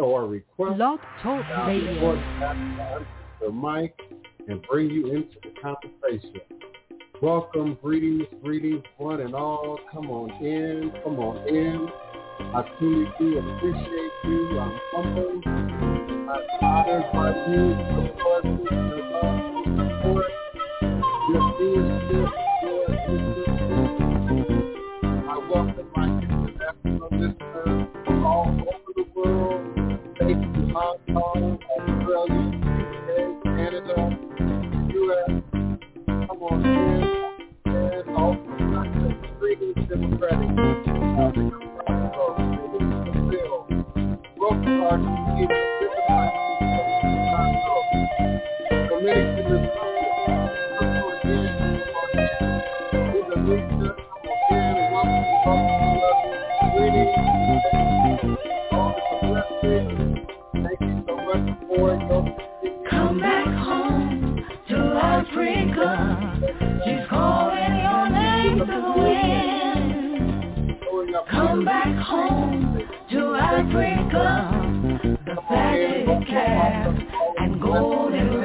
or request. Blog, Talk Radio. The mic and bring you into the conversation. Welcome, greetings, greetings, one and all. Come on in, come on in. I truly do appreciate you. I'm humbled. I'm honored by you. democratic. home to Africa, the fatted calf and golden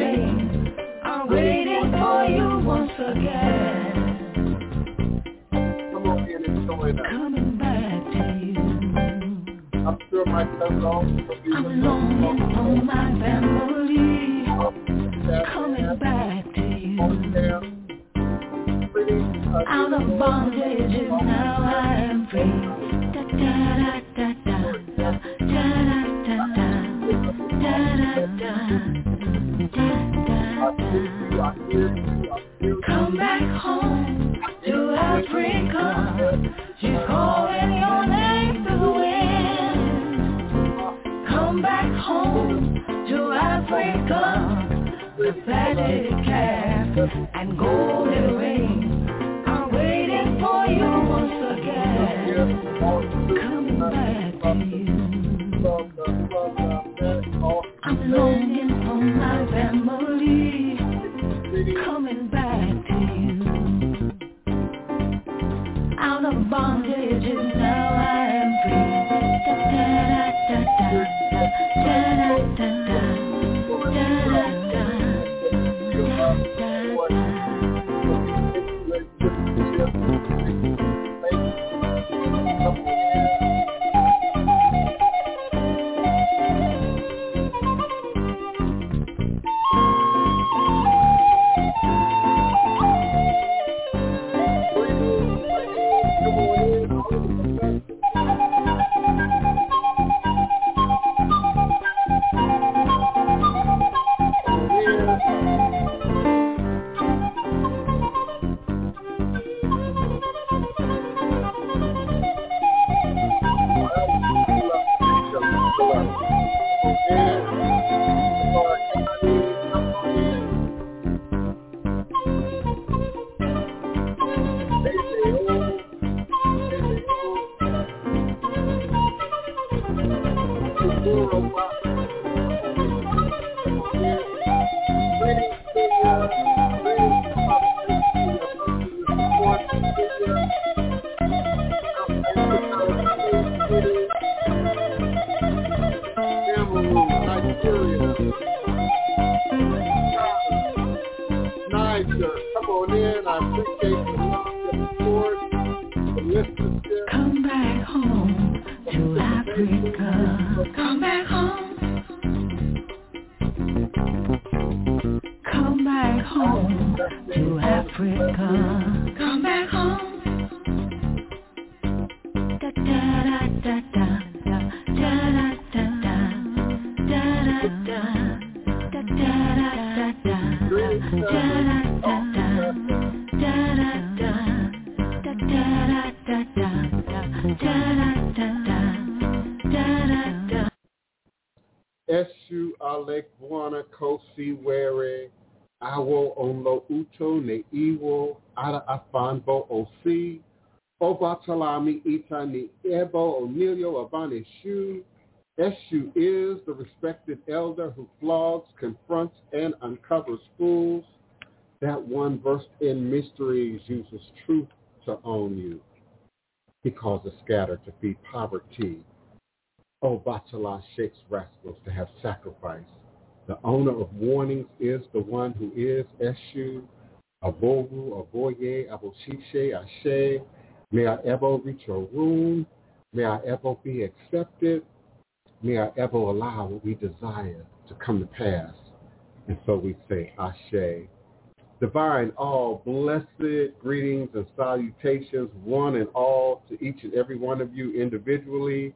Africa. awo onlo uto ne iwo ara afanbo osi obatolami ita ni ebo onilio abane shu. Eshu is the respected elder who flogs, confronts, and uncovers fools. That one versed in mysteries uses truth to own you. He causes scatter to feed poverty. Obatala shakes rascals to have sacrifice. The owner of warnings is the one who is Eshu, Aboru, Aboye, Aboshishe, Ashe. May I ever reach your room. May I ever be accepted. May I ever allow what we desire to come to pass. And so we say, Ashe. Divine, all blessed greetings and salutations, one and all, to each and every one of you individually,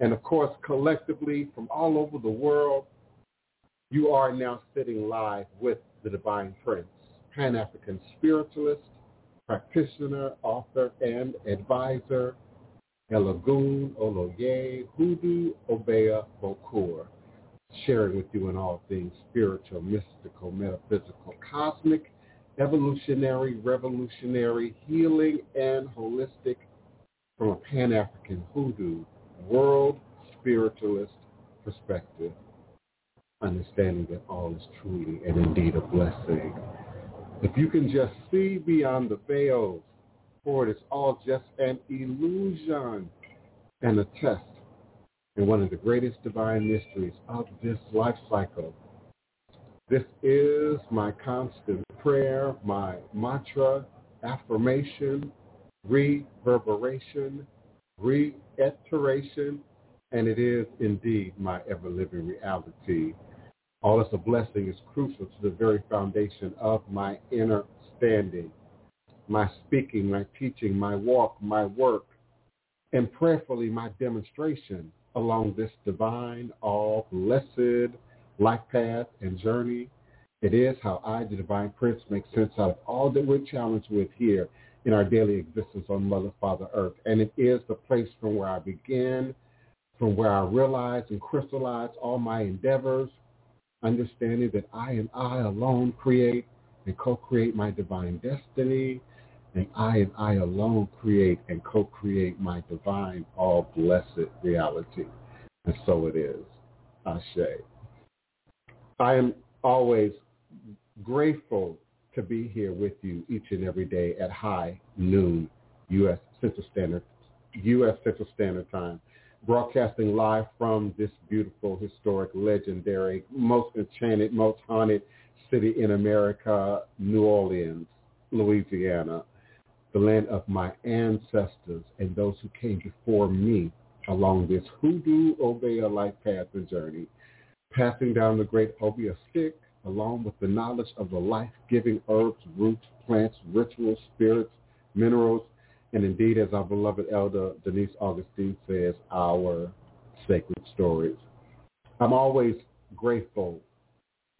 and of course collectively from all over the world. You are now sitting live with the Divine Prince, Pan-African spiritualist, practitioner, author, and advisor, Elagun Oloye Hudu Obeah Bokur, sharing with you in all things spiritual, mystical, metaphysical, cosmic, evolutionary, revolutionary, healing, and holistic from a Pan-African hoodoo, world spiritualist perspective, understanding that all is truly and indeed a blessing. If you can just see beyond the veils, for it is all just an illusion and a test in one of the greatest divine mysteries of this life cycle. This is my constant prayer, my mantra, affirmation, reverberation, reiteration, and it is indeed my ever-living reality. All this a blessing is crucial to the very foundation of my inner standing, my speaking, my teaching, my walk, my work, and prayerfully my demonstration along this divine, all blessed life path and journey. It is how I, the Divine Prince, make sense out of all that we're challenged with here in our daily existence on Mother, Father, Earth. And it is the place from where I begin, from where I realize and crystallize all my endeavors, understanding that I and I alone create and co-create my divine destiny, and I and I alone create and co-create my divine, all blessed reality. And so it is. Ashe. I am always grateful to be here with you each and every day at high noon U.S. Central Standard U.S. Central Standard Time, broadcasting live from this beautiful, historic, legendary, most enchanted, most haunted city in America, New Orleans, Louisiana, the land of my ancestors and those who came before me along this hoodoo Obeah life path and journey, passing down the great Obeah stick along with the knowledge of the life-giving herbs, roots, plants, rituals, spirits, minerals, and indeed, as our beloved elder Denise Augustine says, our sacred stories. I'm always grateful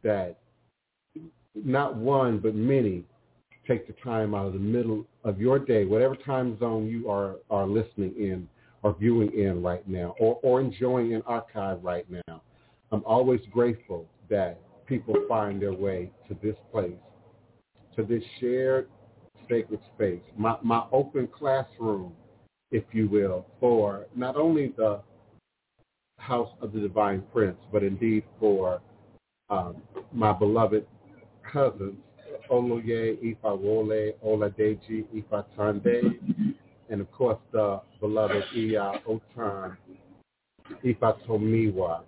that not one, but many take the time out of the middle of your day, whatever time zone you are, are listening in or viewing in right now or, or enjoying an archive right now. I'm always grateful that people find their way to this place, to this shared sacred space, my, my open classroom, if you will, for not only the House of the Divine Prince, but indeed for um, my beloved cousins, Oloye, Ifawole, Oladeji, Efuntade, and of course the beloved Iya Otun, Ifatomiwa.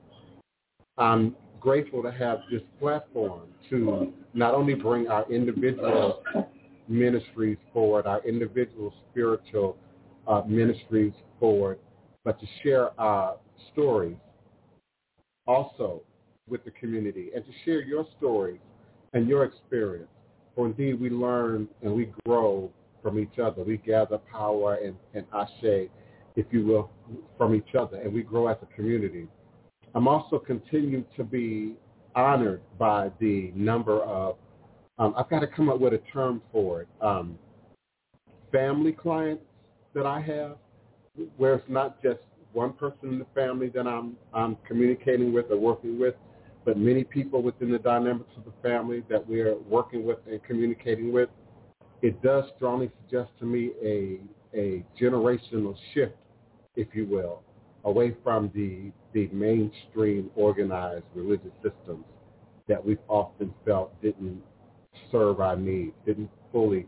I'm grateful to have this platform to not only bring our individual ministries forward, our individual spiritual uh, ministries forward, but to share our stories also with the community and to share your stories and your experience. For indeed, we learn and we grow from each other. We gather power and, and ashe, if you will, from each other, and we grow as a community. I'm also continued to be honored by the number of, um, I've got to come up with a term for it, um, family clients that I have, where it's not just one person in the family that I'm, I'm communicating with or working with, but many people within the dynamics of the family that we're working with and communicating with. It does strongly suggest to me a, a generational shift, if you will, away from the, the mainstream organized religious systems that we've often felt didn't serve our needs, didn't fully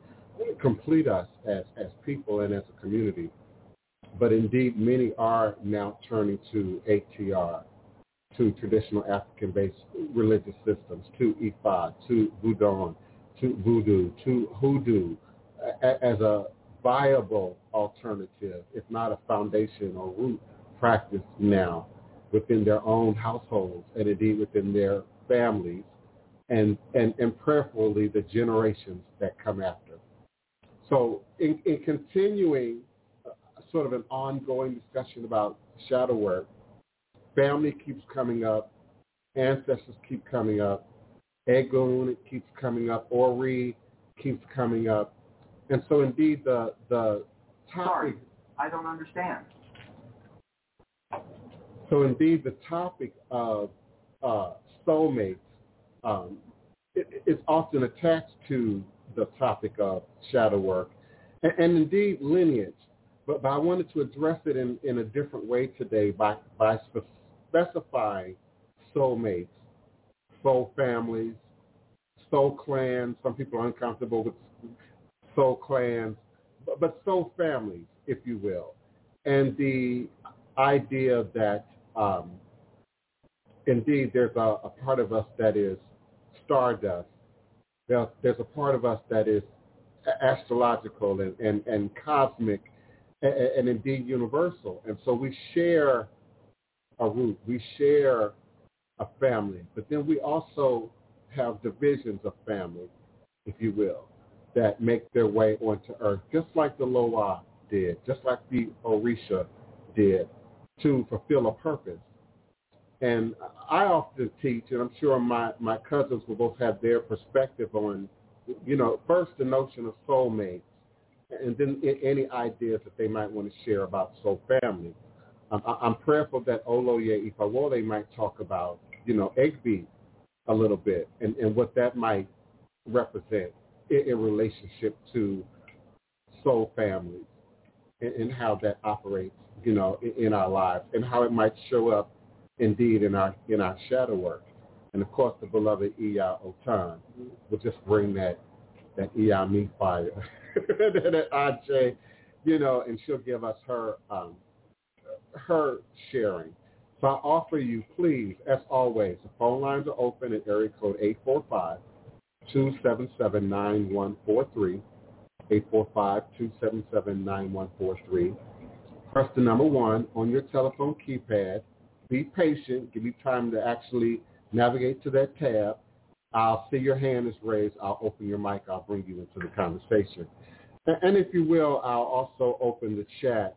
complete us as, as people and as a community. but indeed many are now turning to ATR, to traditional African-based religious systems, to Ifa, to Voodoo, to Voodoo, to Hoodoo, as a viable alternative, if not a foundation or root practice now within their own households and indeed within their families and, and, and prayerfully the generations that come after. So in, in continuing uh, sort of an ongoing discussion about shadow work, family keeps coming up, ancestors keep coming up, Egun keeps coming up, Ori keeps coming up. And so indeed the, the topic... Sorry, I don't understand. So indeed the topic of uh, soulmates um, it, it's often attached to the topic of shadow work and, and indeed lineage. But, but I wanted to address it in, in a different way today by, by specifying soulmates, soul families, soul clans. Some people are uncomfortable with soul clans, but, but soul families, if you will. And the idea that um, indeed there's a, a part of us that is stardust. There, there's a part of us that is astrological and, and, and cosmic and, and indeed universal. And so we share a root. We share a family. But then we also have divisions of family, if you will, that make their way onto earth, just like the Loa did, just like the Orisha did, to fulfill a purpose. And I often teach, and I'm sure my, my cousins will both have their perspective on, you know, first the notion of soulmates, and then any ideas that they might want to share about soul family. I'm prayerful that Oloye Ifawole might talk about, you know, Egbe a little bit and, and what that might represent in, in relationship to soul families and, and how that operates, you know, in, in our lives and how it might show up indeed in our in our shadow work. And of course the beloved Iya Otun will just bring that that Iya me fire. that Aj, you know, and she'll give us her um her sharing. So I offer you, please, as always, the phone lines are open at area code 845-277-9143, 845-277-9143. Press the number one on your telephone keypad be patient. Give me time to actually navigate to that tab. I'll see your hand is raised. I'll open your mic. I'll bring you into the conversation. And if you will, I'll also open the chat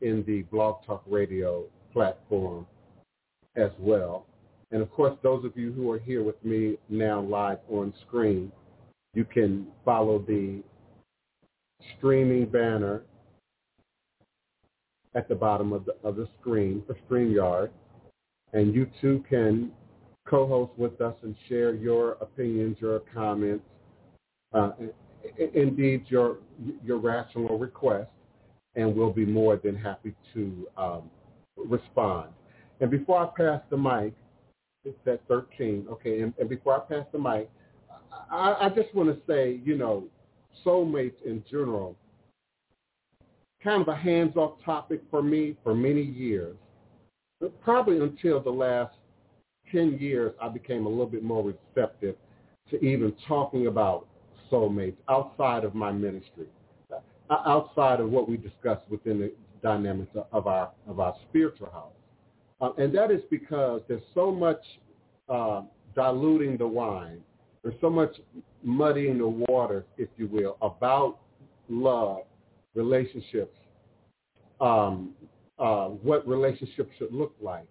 in the Blog Talk Radio platform as well. And of course, those of you who are here with me now live on screen, you can follow the streaming banner at the bottom of the, of the screen for StreamYard. And you too can co-host with us and share your opinions, your comments, uh, indeed your, your rational requests, and we'll be more than happy to um, respond. And before I pass the mic, it's at 13, okay, and, and before I pass the mic, I, I just want to say, you know, soulmates in general kind of a hands-off topic for me for many years. Probably until the last 10 years, I became a little bit more receptive to even talking about soulmates outside of my ministry, outside of what we discuss within the dynamics of our, of our spiritual house. Uh, and that is because there's so much uh, diluting the wine. There's so much muddying the water, if you will, about love relationships, um, uh, what relationships should look like,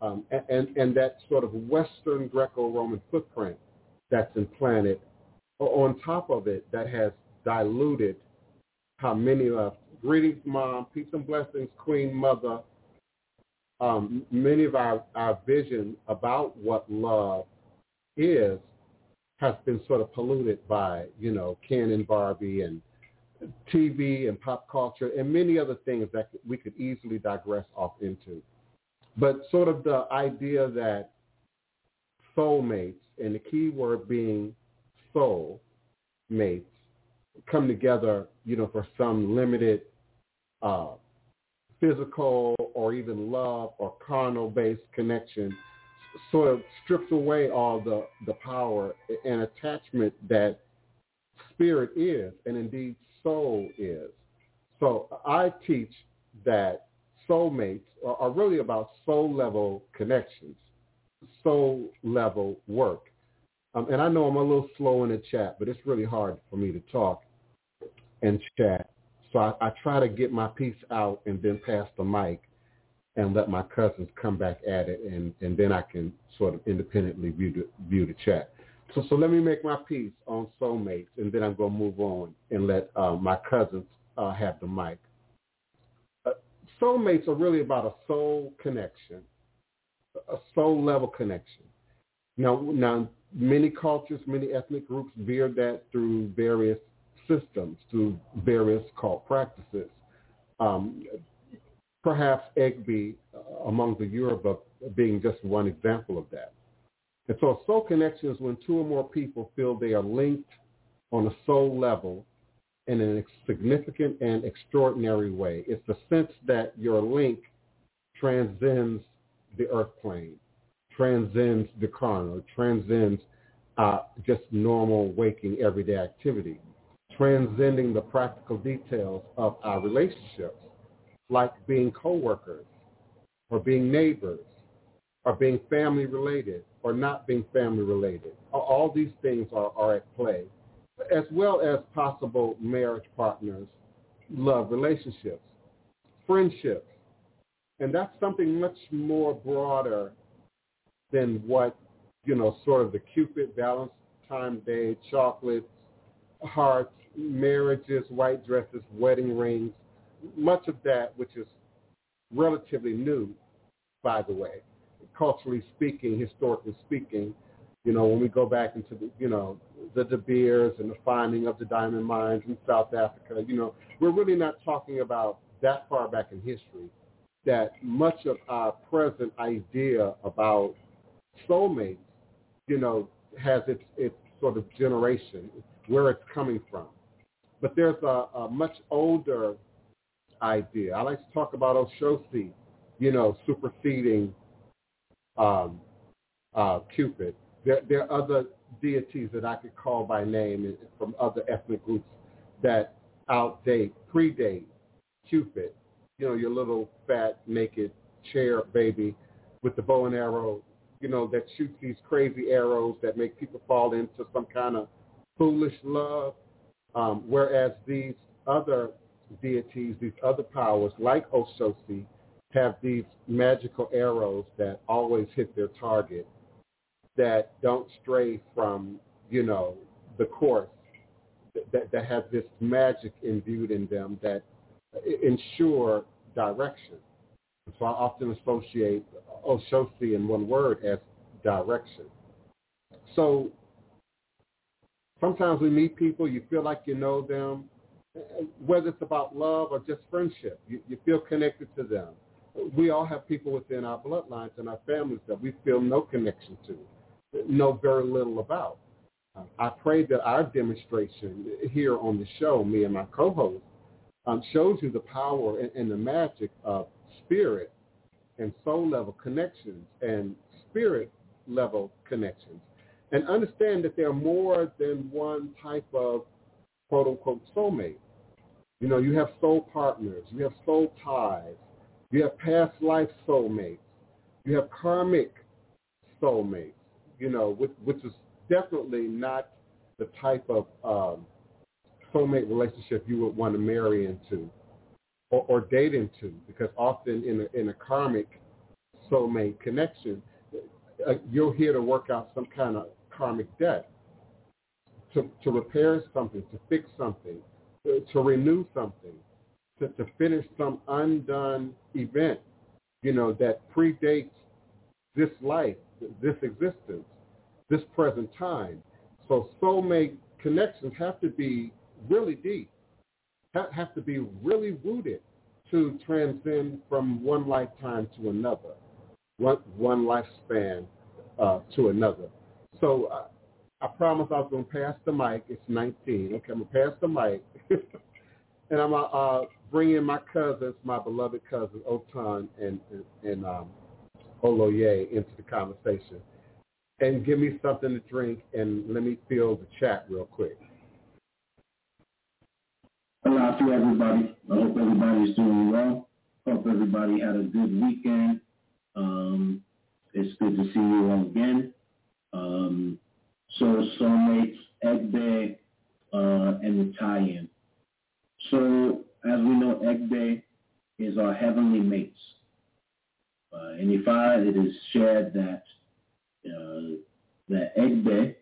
um, and, and that sort of Western Greco-Roman footprint that's implanted on top of it that has diluted how many of greetings, mom, peace and blessings, queen, mother. Um, many of our, our vision about what love is has been sort of polluted by, you know, Ken and Barbie and TV and pop culture and many other things that we could easily digress off into. But sort of the idea that soulmates, and the key word being soul mates, come together, you know, for some limited uh, physical or even love or carnal-based connection sort of strips away all the, the power and attachment that spirit is and indeed soul is. So I teach that soulmates are, are really about soul level connections, soul level work. Um, and I know I'm a little slow in the chat, but it's really hard for me to talk and chat. So I, I try to get my piece out and then pass the mic and let my cousins come back at it, and, and then I can sort of independently view the, view the chat. So, so let me make my piece on soulmates, and then I'm going to move on and let uh, my cousins uh, have the mic. Uh, soulmates are really about a soul connection, a soul level connection. Now, now many cultures, many ethnic groups veer that through various systems, through various cult practices. Um, perhaps Egbe uh, among the Yoruba being just one example of that. And so a soul connection is when two or more people feel they are linked on a soul level in a significant and extraordinary way. It's the sense that your link transcends the earth plane, transcends the carnal, transcends uh, just normal waking everyday activity, transcending the practical details of our relationships, like being coworkers or being neighbors or being family related or not being family related. All these things are, are at play as well as possible marriage partners, love relationships, friendships. And that's something much more broader than what, you know, sort of the Cupid Valentine Day, chocolates, hearts, marriages, white dresses, wedding rings, much of that, which is relatively new, by the way, culturally speaking, historically speaking, you know, when we go back into the, you know, the De Beers and the finding of the diamond mines in South Africa, you know, we're really not talking about that far back in history. That much of our present idea about soulmates, you know, has its its sort of generation, where it's coming from. But there's a, a much older idea. I like to talk about Oshosi, you know, superseding um, uh, Cupid there, there are other deities that I could call by name from other ethnic groups that outdate, predate Cupid. You know, your little fat, naked chair baby with the bow and arrow, you know, that shoots these crazy arrows that make people fall into some kind of foolish love. Um, whereas these other deities, these other powers, like Oshosi, have these magical arrows that always hit their target that don't stray from, you know, the course, that, that have this magic imbued in them that ensure direction. So I often associate Oshosi in one word as direction. So sometimes we meet people, you feel like you know them, whether it's about love or just friendship, you, you feel connected to them. We all have people within our bloodlines and our families that we feel no connection to know very little about. I pray that our demonstration here on the show, me and my co-host, um, shows you the power and, and the magic of spirit and soul level connections and spirit level connections. And understand that there are more than one type of quote unquote soulmate. You know, you have soul partners, you have soul ties, you have past life soulmates, you have karmic soulmates you know, which, which is definitely not the type of um, soulmate relationship you would want to marry into or, or date into, because often in a, in a karmic soulmate connection, uh, you're here to work out some kind of karmic debt, to, to repair something, to fix something, to, to renew something, to, to finish some undone event, you know, that predates this life this existence, this present time. So soulmate connections have to be really deep, have to be really rooted to transcend from one lifetime to another, one, one lifespan uh, to another. So uh, I promise I was going to pass the mic. It's 19. Okay, I'm going to pass the mic. and I'm uh, uh, bring in my cousins, my beloved cousins, Otun and and, and um, Oloye, into the conversation. And give me something to drink, and let me fill the chat real quick. Hello to everybody. I hope everybody's doing well. Hope everybody had a good weekend. Um, it's good to see you all again. Um, so soulmates, Egbe, uh, and the tie-in. So as we know, Egbe is our heavenly mates. Uh, in Ifa, it is shared that uh, that Egbe,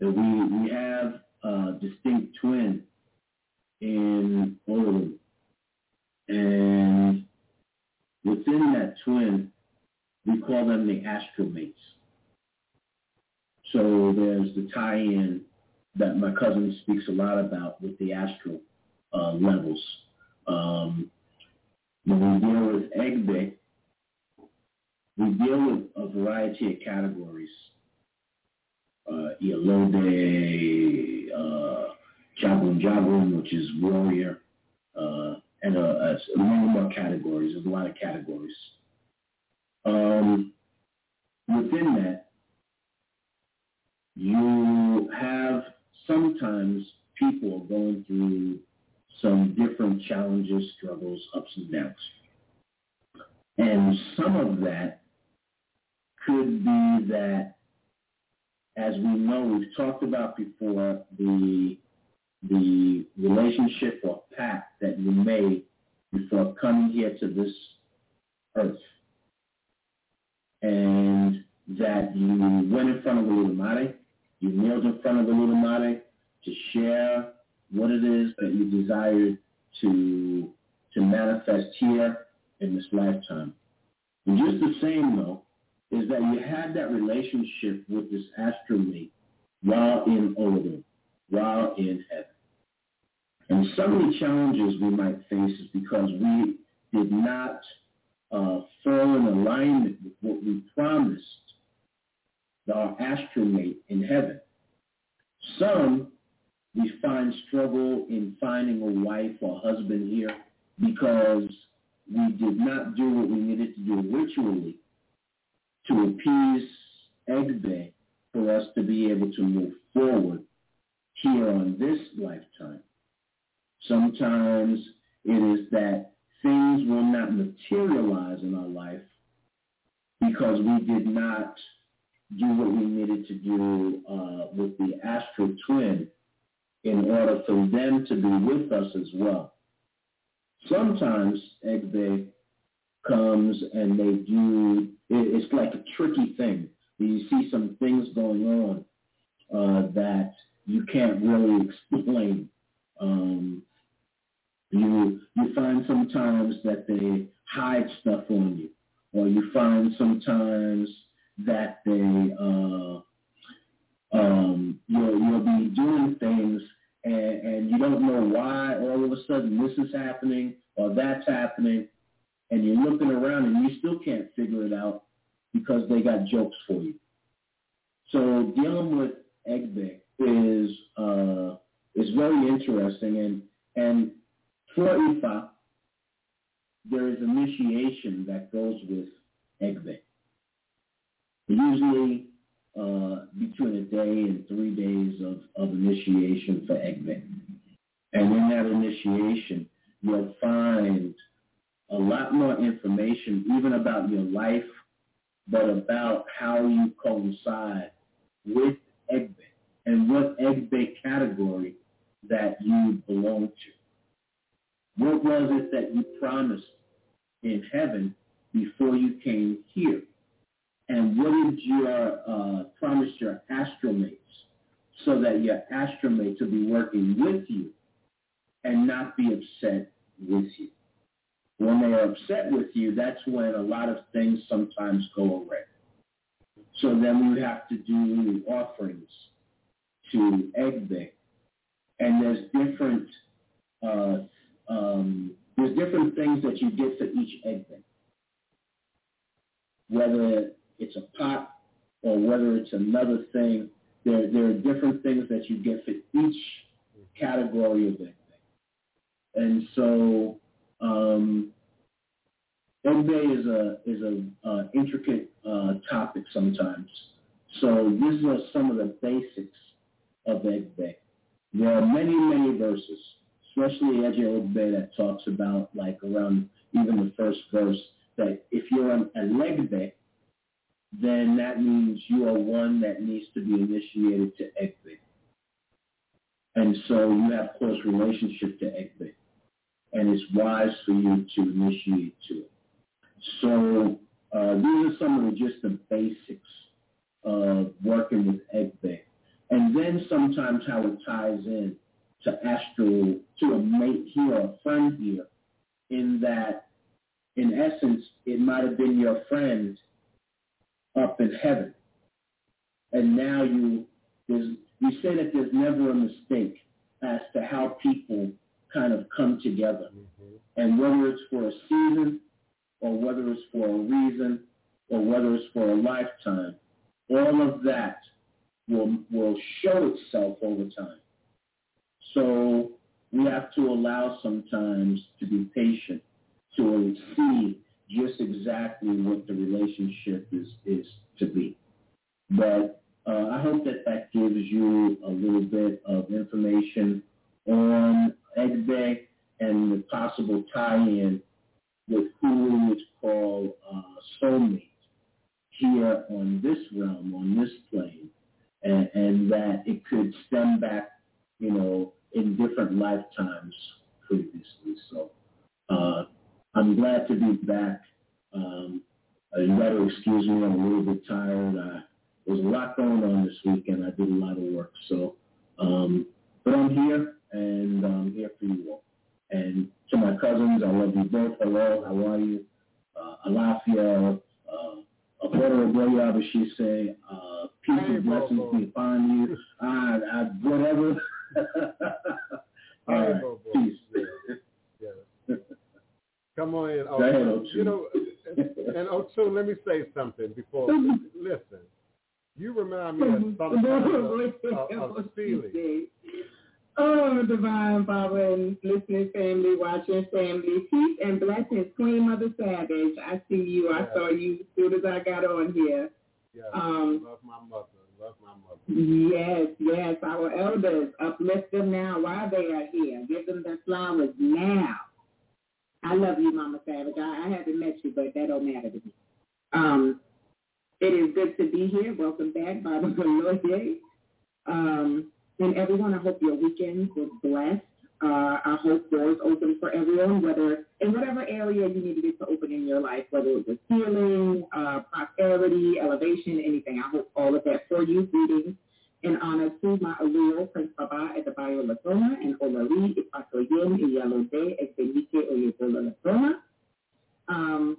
that we, we have a distinct twin in Olu. And within that twin, we call them the astral mates. So there's the tie-in that my cousin speaks a lot about with the astral uh, levels. Um, when we deal with Egbe, we deal with a variety of categories. Uh, Iyalode, uh, Jagun Jagun, which is warrior, uh, and uh, many more categories. There's a lot of categories. Um, within that, you have sometimes people going through some different challenges, struggles, ups and downs. And some of that could be that, as we know, we've talked about before, the the relationship or pact that you made before coming here to this earth. And that you went in front of the Illuminati, you kneeled in front of the Illuminati to share what it is that you desire to to manifest here in this lifetime. And just the same though, is that you had that relationship with this astromate while in Orun, while in heaven. And some of the challenges we might face is because we did not uh, fall in alignment with what we promised our astromate in heaven. Some we find struggle in finding a wife or husband here because we did not do what we needed to do ritually to appease Egbe for us to be able to move forward here on this lifetime. Sometimes it is that things will not materialize in our life because we did not do what we needed to do uh, with the astral twin in order for them to be with us as well. Sometimes Egbe comes and they do, it's like a tricky thing. You see some things going on uh, that you can't really explain. Um, you you find sometimes that they hide stuff on you, or you find sometimes that they uh, um, you'll you'll be doing things and, and you don't know why all of a sudden this is happening or that's happening, and you're looking around and you still can't figure it out because they got jokes for you. So dealing with Egbe is uh, is very interesting, and and for Ifa, there is initiation that goes with Egbe. Usually uh, between a day and three days of, of initiation for Egbe. And in that initiation, you'll find a lot more information, even about your life, but about how you coincide with Egbe and what Egbe category that you belong to. What was it that you promised in heaven before you came here? And what did you uh, promise your astromates so that your astromates will be working with you and not be upset with you? When they are upset with you, that's when a lot of things sometimes go away. So then we have to do offerings to Egbe. And there's different uh, um, there's different things that you get for each Egbe. Whether it's a pot or whether it's another thing, there, there are different things that you get for each category of Egbe. And so um, Egbe is a is a uh, intricate uh, topic sometimes. So these are some of the basics of Egbe. There are many many verses, especially Eji Ogbe that talks about like around even the first verse that if you're an Elegbe, then that means you are one that needs to be initiated to Egbe. And so you have close relationship to Egbe. And it's wise for you to initiate to it. So uh, these are some of the just the basics of working with Egbe. And then sometimes how it ties in to astral, to a mate here, a friend here, in that, in essence, it might have been your friend up in heaven. And now you, there's, you say that there's never a mistake as to how people kind of come together. Mm-hmm. And whether it's for a season or whether it's for a reason or whether it's for a lifetime, all of that will, will show itself over time. So we have to allow sometimes to be patient to see just exactly what the relationship is, is to be. But uh, I hope that that gives you a little bit of information on Egbe and the possible tie-in with who is called uh, soulmate here on this realm, on this plane, and, and that it could stem back, you know, in different lifetimes previously. So uh, I'm glad to be back. Um, uh, you got to excuse me, I'm a little bit tired. Uh, there's a lot going on this weekend. I did a lot of work. So, um, but I'm here, and I'm here for you all. And to my cousins, I love you both. Hello, how are you? Uh, Alafia, uh, Apoto Ogoya, Abashise, uh, peace and blessings be upon you. Uh, uh, whatever. all right, peace. Yeah. yeah. Come on in. Oh, ahead, Ochu. you know, and Ochu, let me say something before. listen, you remind me of something of, of, of Oh, Divine Baba and listening family, watching family, peace and blessings. Queen Mother Savage, I see you. I saw you as soon as I got on here. Yeah, Um, love my mother. Love my mother. Yes, yes, our elders, uplift them now while they are here. Give them their flowers now. I love you, Mama Savage. I, I haven't met you, but that don't matter to me. Um, it is good to be here. Welcome back, Baba Galoye. Um, and everyone, I hope your weekend was blessed. Uh, I hope doors open for everyone, whether in whatever area you need to get to open in your life, whether it was healing, uh, prosperity, elevation, anything. I hope all of that for you. Greetings in honor to my Aleo, Prince Baba at the Bio Latona, and Olari Ipatoyen Iyalode Ekbenike Oyebola Latona. Um,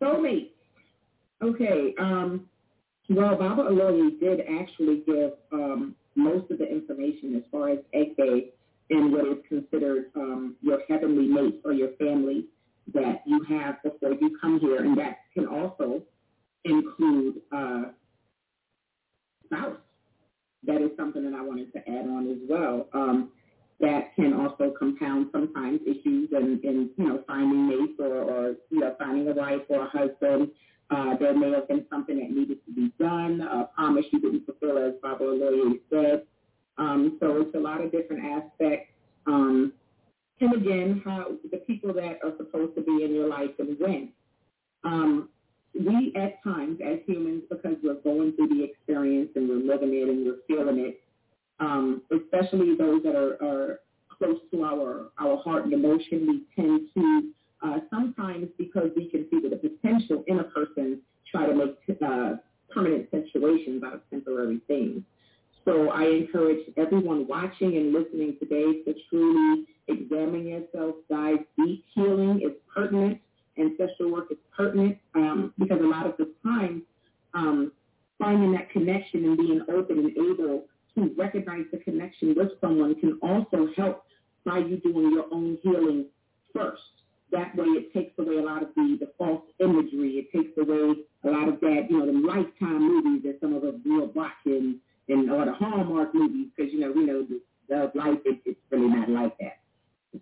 soulmates. Okay, um, well, Baba Oloye did actually give um, most of the information as far as Egbe and what is considered um, your heavenly mate or your family that you have before you come here, and that can also include uh, spouse. That is something that I wanted to add on as well. Um, that can also compound sometimes issues in, you know finding mates or, or you know finding a wife or a husband. Uh, there may have been something that needed to be done, a promise you didn't fulfill, as Baba Lawyer said. Um, so it's a lot of different aspects. Um, and again, how the people that are supposed to be in your life and when. Um, we at times as humans, because we're going through the experience and we're living it and we're feeling it, um, especially those that are, are close to our, our heart and emotion, we tend to uh, sometimes because we can see the potential in a person try to make uh, permanent situations out of temporary things. So I encourage everyone watching and listening today to truly examine yourself, dive deep. Healing is pertinent. Ancestral work is pertinent um, because a lot of the time um, finding that connection and being open and able to recognize the connection with someone can also help by you doing your own healing first. That way it takes away a lot of the, the false imagery. It takes away a lot of that, you know, the lifetime movies that some of us grew up watching and or the Hallmark movies because, you know, we know the, the life, it, it's really not like that.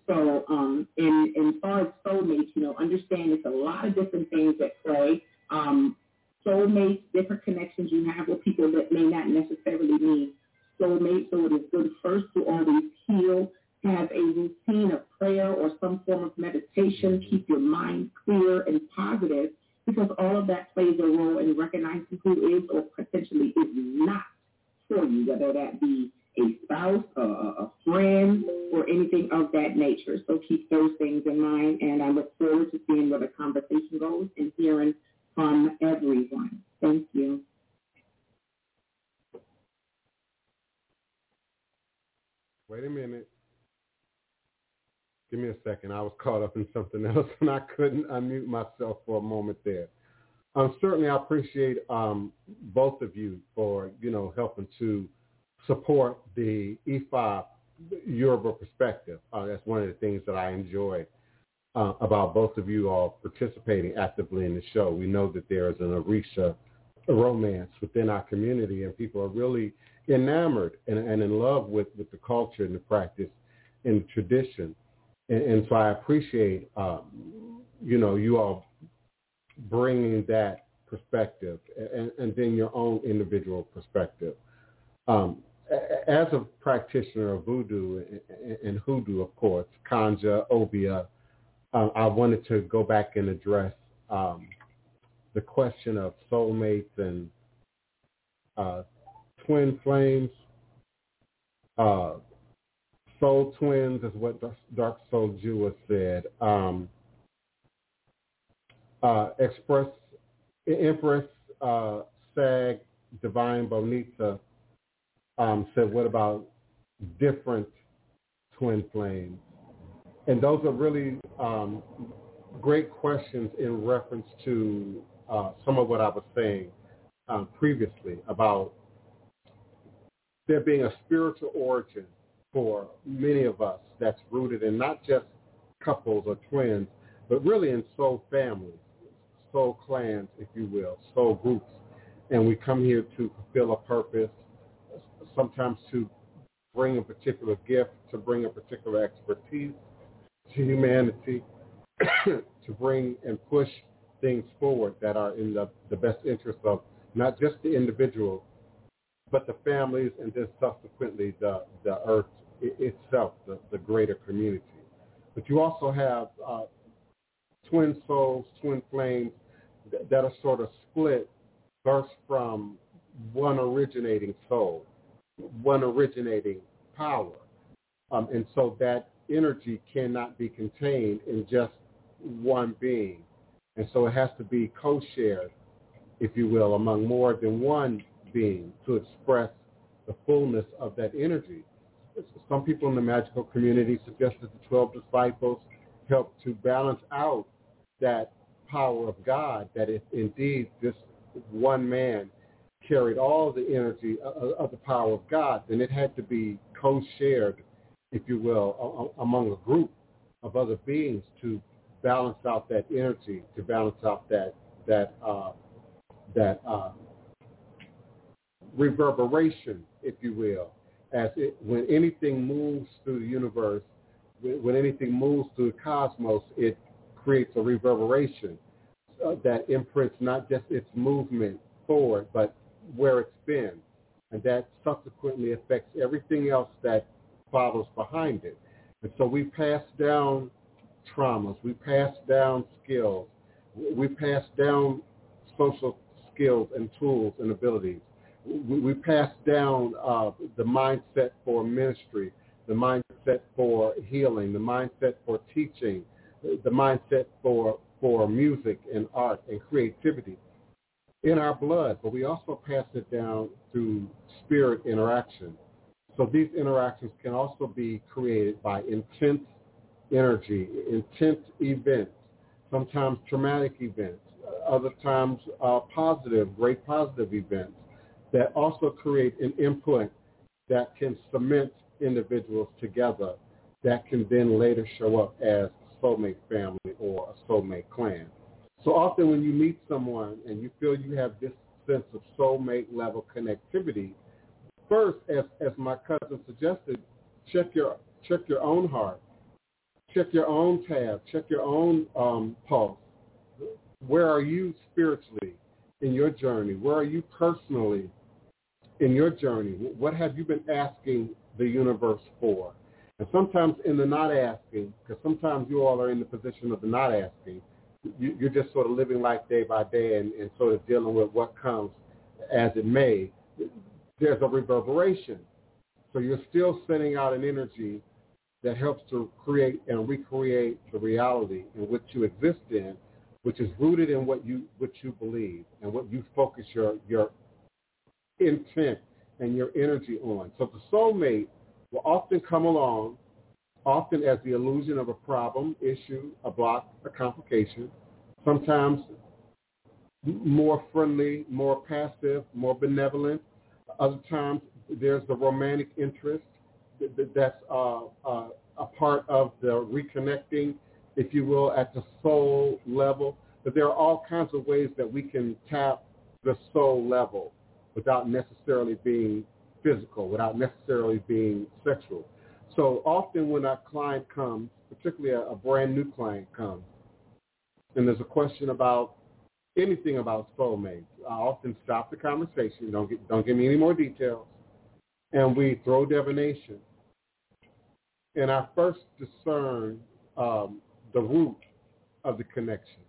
So, um, in, in far as soulmates, you know, understand it's a lot of different things at play. Um, soulmates, different connections you have with people that may not necessarily mean soulmates. So it is good first to always heal, have a routine of prayer or some form of meditation, keep your mind clear and positive, because all of that plays a role in recognizing who is or potentially is not for you, whether that be a spouse, a, a friend, or anything of that nature. So keep those things in mind, and I look forward to seeing where the conversation goes and hearing from everyone. Thank you. Wait a minute. Give me a second. I was caught up in something else and I couldn't unmute myself for a moment there. Um, certainly, I appreciate um, both of you for you know helping to support the Ifa Yoruba perspective. Uh, that's one of the things that I enjoy uh, about both of you all participating actively in the show. We know that there is an Orisha romance within our community, and people are really enamored and, and in love with, with the culture and the practice and the tradition. And, and so I appreciate, um, you know, you all bringing that perspective and, and then your own individual perspective. Um, as a practitioner of voodoo and hoodoo, of course, Conjure, Obeah, um, I wanted to go back and address um, the question of soulmates and uh, twin flames. Uh, soul twins is what Dark Soul Jewess said. Um, uh, Express Empress uh, Sag Divine Bonita um, said, what about different twin flames? And those are really um, great questions in reference to uh, some of what I was saying um, previously about there being a spiritual origin for many of us that's rooted in not just couples or twins, but really in soul families, soul clans, if you will, soul groups. And we come here to fulfill a purpose, sometimes to bring a particular gift, to bring a particular expertise to humanity, to bring and push things forward that are in the, the best interest of not just the individual, but the families and then subsequently the, the earth itself, the, the greater community. But you also have uh, twin souls, twin flames that are sort of split, burst from one originating soul, one originating power. Um, and so that energy cannot be contained in just one being. And so it has to be co-shared, if you will, among more than one being to express the fullness of that energy. Some people in the magical community suggest that the 12 disciples help to balance out that power of God, that if indeed this one man carried all the energy of the power of God, then it had to be co-shared, if you will, among a group of other beings to balance out that energy, to balance out that that uh, that uh, reverberation, if you will, as it, when anything moves through the universe, when anything moves through the cosmos, it creates a reverberation. Uh, that imprints not just its movement forward, but where it's been. And that subsequently affects everything else that follows behind it. And so we pass down traumas, we pass down skills, we pass down social skills and tools and abilities. We, we pass down uh, the mindset for ministry, the mindset for healing, the mindset for teaching, the mindset for, for music and art and creativity in our blood, but we also pass it down through spirit interaction. So these interactions can also be created by intense energy, intense events, sometimes traumatic events, other times uh, positive, great positive events that also create an input that can cement individuals together that can then later show up as soulmate family or a soulmate clan. So often when you meet someone and you feel you have this sense of soulmate level connectivity, first, as, as my cousin suggested, check your check your own heart check your own tab, check your own um, pulse. Where are you spiritually in your journey? Where are you personally in your journey? What have you been asking the universe for? And sometimes in the not asking, because sometimes you all are in the position of the not asking, you, you're just sort of living life day by day and, and sort of dealing with what comes as it may. There's a reverberation. So you're still sending out an energy that helps to create and recreate the reality in which you exist in, which is rooted in what you what you believe and what you focus your your intent and your energy on. So the soulmate will often come along, often as the illusion of a problem, issue, a block, a complication, sometimes more friendly, more passive, more benevolent. Other times there's the romantic interest that's uh, uh, a part of the reconnecting, if you will, at the soul level. But there are all kinds of ways that we can tap the soul level without necessarily being physical, without necessarily being sexual. So often when a client comes, particularly a, a brand new client comes, and there's a question about anything about soulmates, I often stop the conversation. Don't get, don't give me any more details, and we throw divination. And I first discern um, the root of the connection.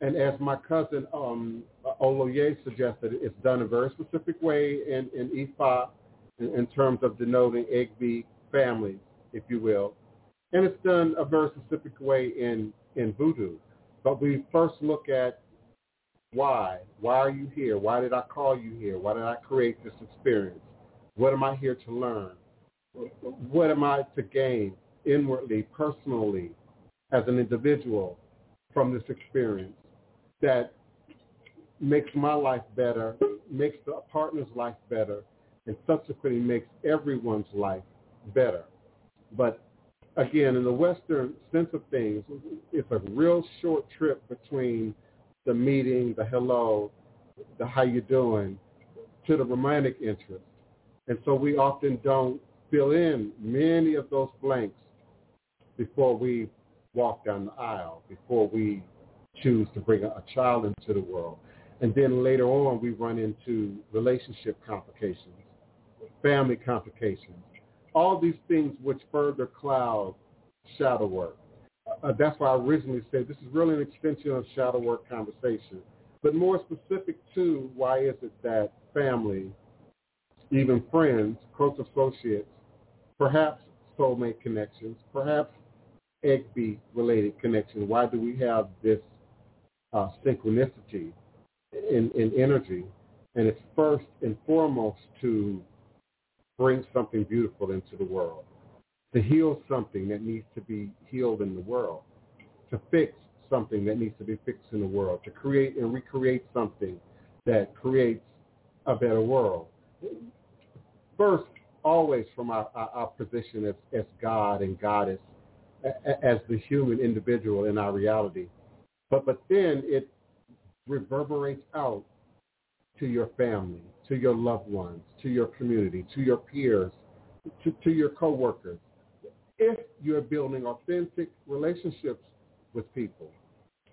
And as my cousin um, Oloye suggested, it's done a very specific way in, in Ifa in, in terms of denoting Egbe families, if you will. And it's done a very specific way in, in Voodoo. But we first look at why. Why are you here? Why did I call you here? Why did I create this experience? What am I here to learn? What am I to gain inwardly, personally, as an individual from this experience that makes my life better, makes the partner's life better, and subsequently makes everyone's life better. But again, in the Western sense of things, it's a real short trip between the meeting, the hello, the how you doing, to the romantic interest. And so we often don't fill in many of those blanks before we walk down the aisle, before we choose to bring a, child into the world. And then later on, we run into relationship complications, family complications, all these things which further cloud shadow work. Uh, that's why I originally said this is really an extension of shadow work conversation. But more specific to why is it that family, even friends, close associates, perhaps soulmate connections, perhaps Egbe related connections, why do we have this uh, synchronicity in, in energy? And it's first and foremost to bring something beautiful into the world to heal something that needs to be healed in the world, to fix something that needs to be fixed in the world, to create and recreate something that creates a better world. First, always from our, our, our position as, as God and Goddess, as the human individual in our reality. But, but then it reverberates out to your family, to your loved ones, to your community, to your peers, to, to your coworkers, if you're building authentic relationships with people.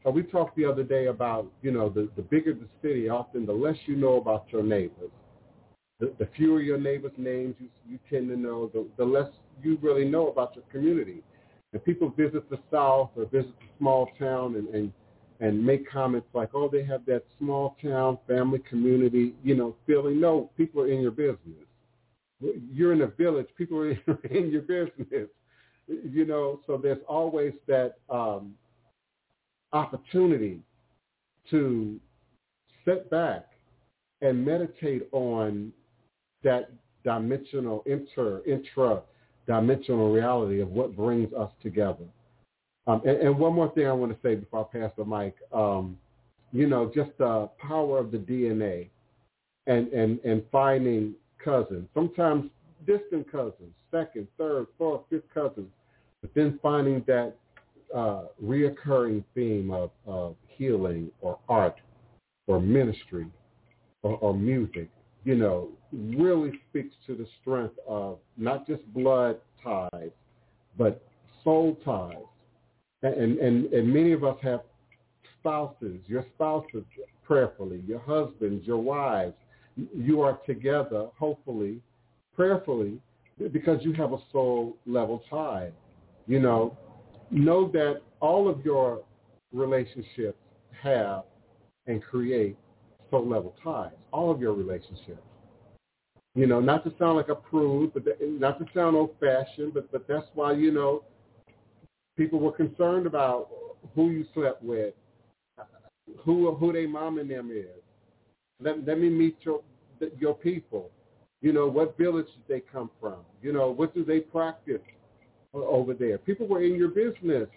Uh, we talked the other day about, you know, the, the bigger the city, often the less you know about your neighbors. The, the fewer your neighbors' names you, you tend to know, the, the less you really know about your community. And people visit the South or visit the small town and, and, and make comments like, oh, they have that small town family community, you know, feeling. No, people are in your business. You're in a village. People are in your business you know, so there's always that um, opportunity to sit back and meditate on that dimensional, inter, intra-dimensional reality of what brings us together. Um, and, and, one more thing I want to say before I pass the mic, um, you know, just the power of the DNA and, and, and finding cousins, sometimes distant cousins, second, third, fourth, fifth cousins but then finding that uh, reoccurring theme of, of healing or art or ministry or, or music, you know, really speaks to the strength of not just blood ties, but soul ties. And, and, and many of us have spouses, your spouses prayerfully, your husbands, your wives. You are together, hopefully, prayerfully, because you have a soul level tie. You know, know that all of your relationships have and create soul level ties. All of your relationships. You know, not to sound like a prude, but not to sound old fashioned, but but that's why you know people were concerned about who you slept with, who who they mom and them is. Let let me meet your your people. You know, what village did they come from? You know, what do they practice over there? People were in your business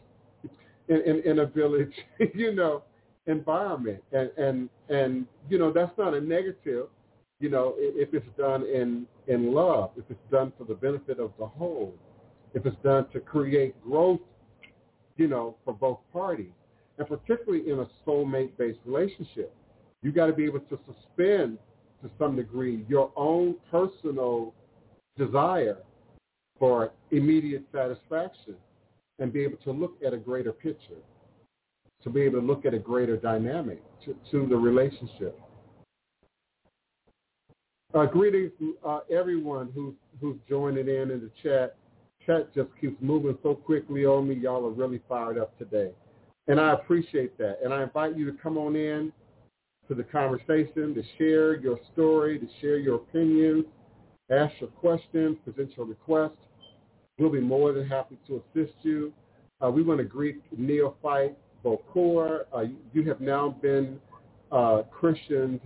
in, in, in a village, you know, environment. And, and, and, you know, that's not a negative, you know, if it's done in, in love, if it's done for the benefit of the whole, if it's done to create growth, you know, for both parties. And particularly in a soulmate-based relationship, you got to be able to suspend to some degree your own personal desire for immediate satisfaction and be able to look at a greater picture, to be able to look at a greater dynamic to, to the relationship. Uh, greetings uh, everyone who's, who's joining in in the chat. Chat just keeps moving so quickly on me. Y'all are really fired up today. And I appreciate that. And I invite you to come on in to the conversation, to share your story, to share your opinions, ask your questions, present your requests. We'll be more than happy to assist you. Uh, we want to greet Neophyte Bokor. Uh, you have now been uh, christened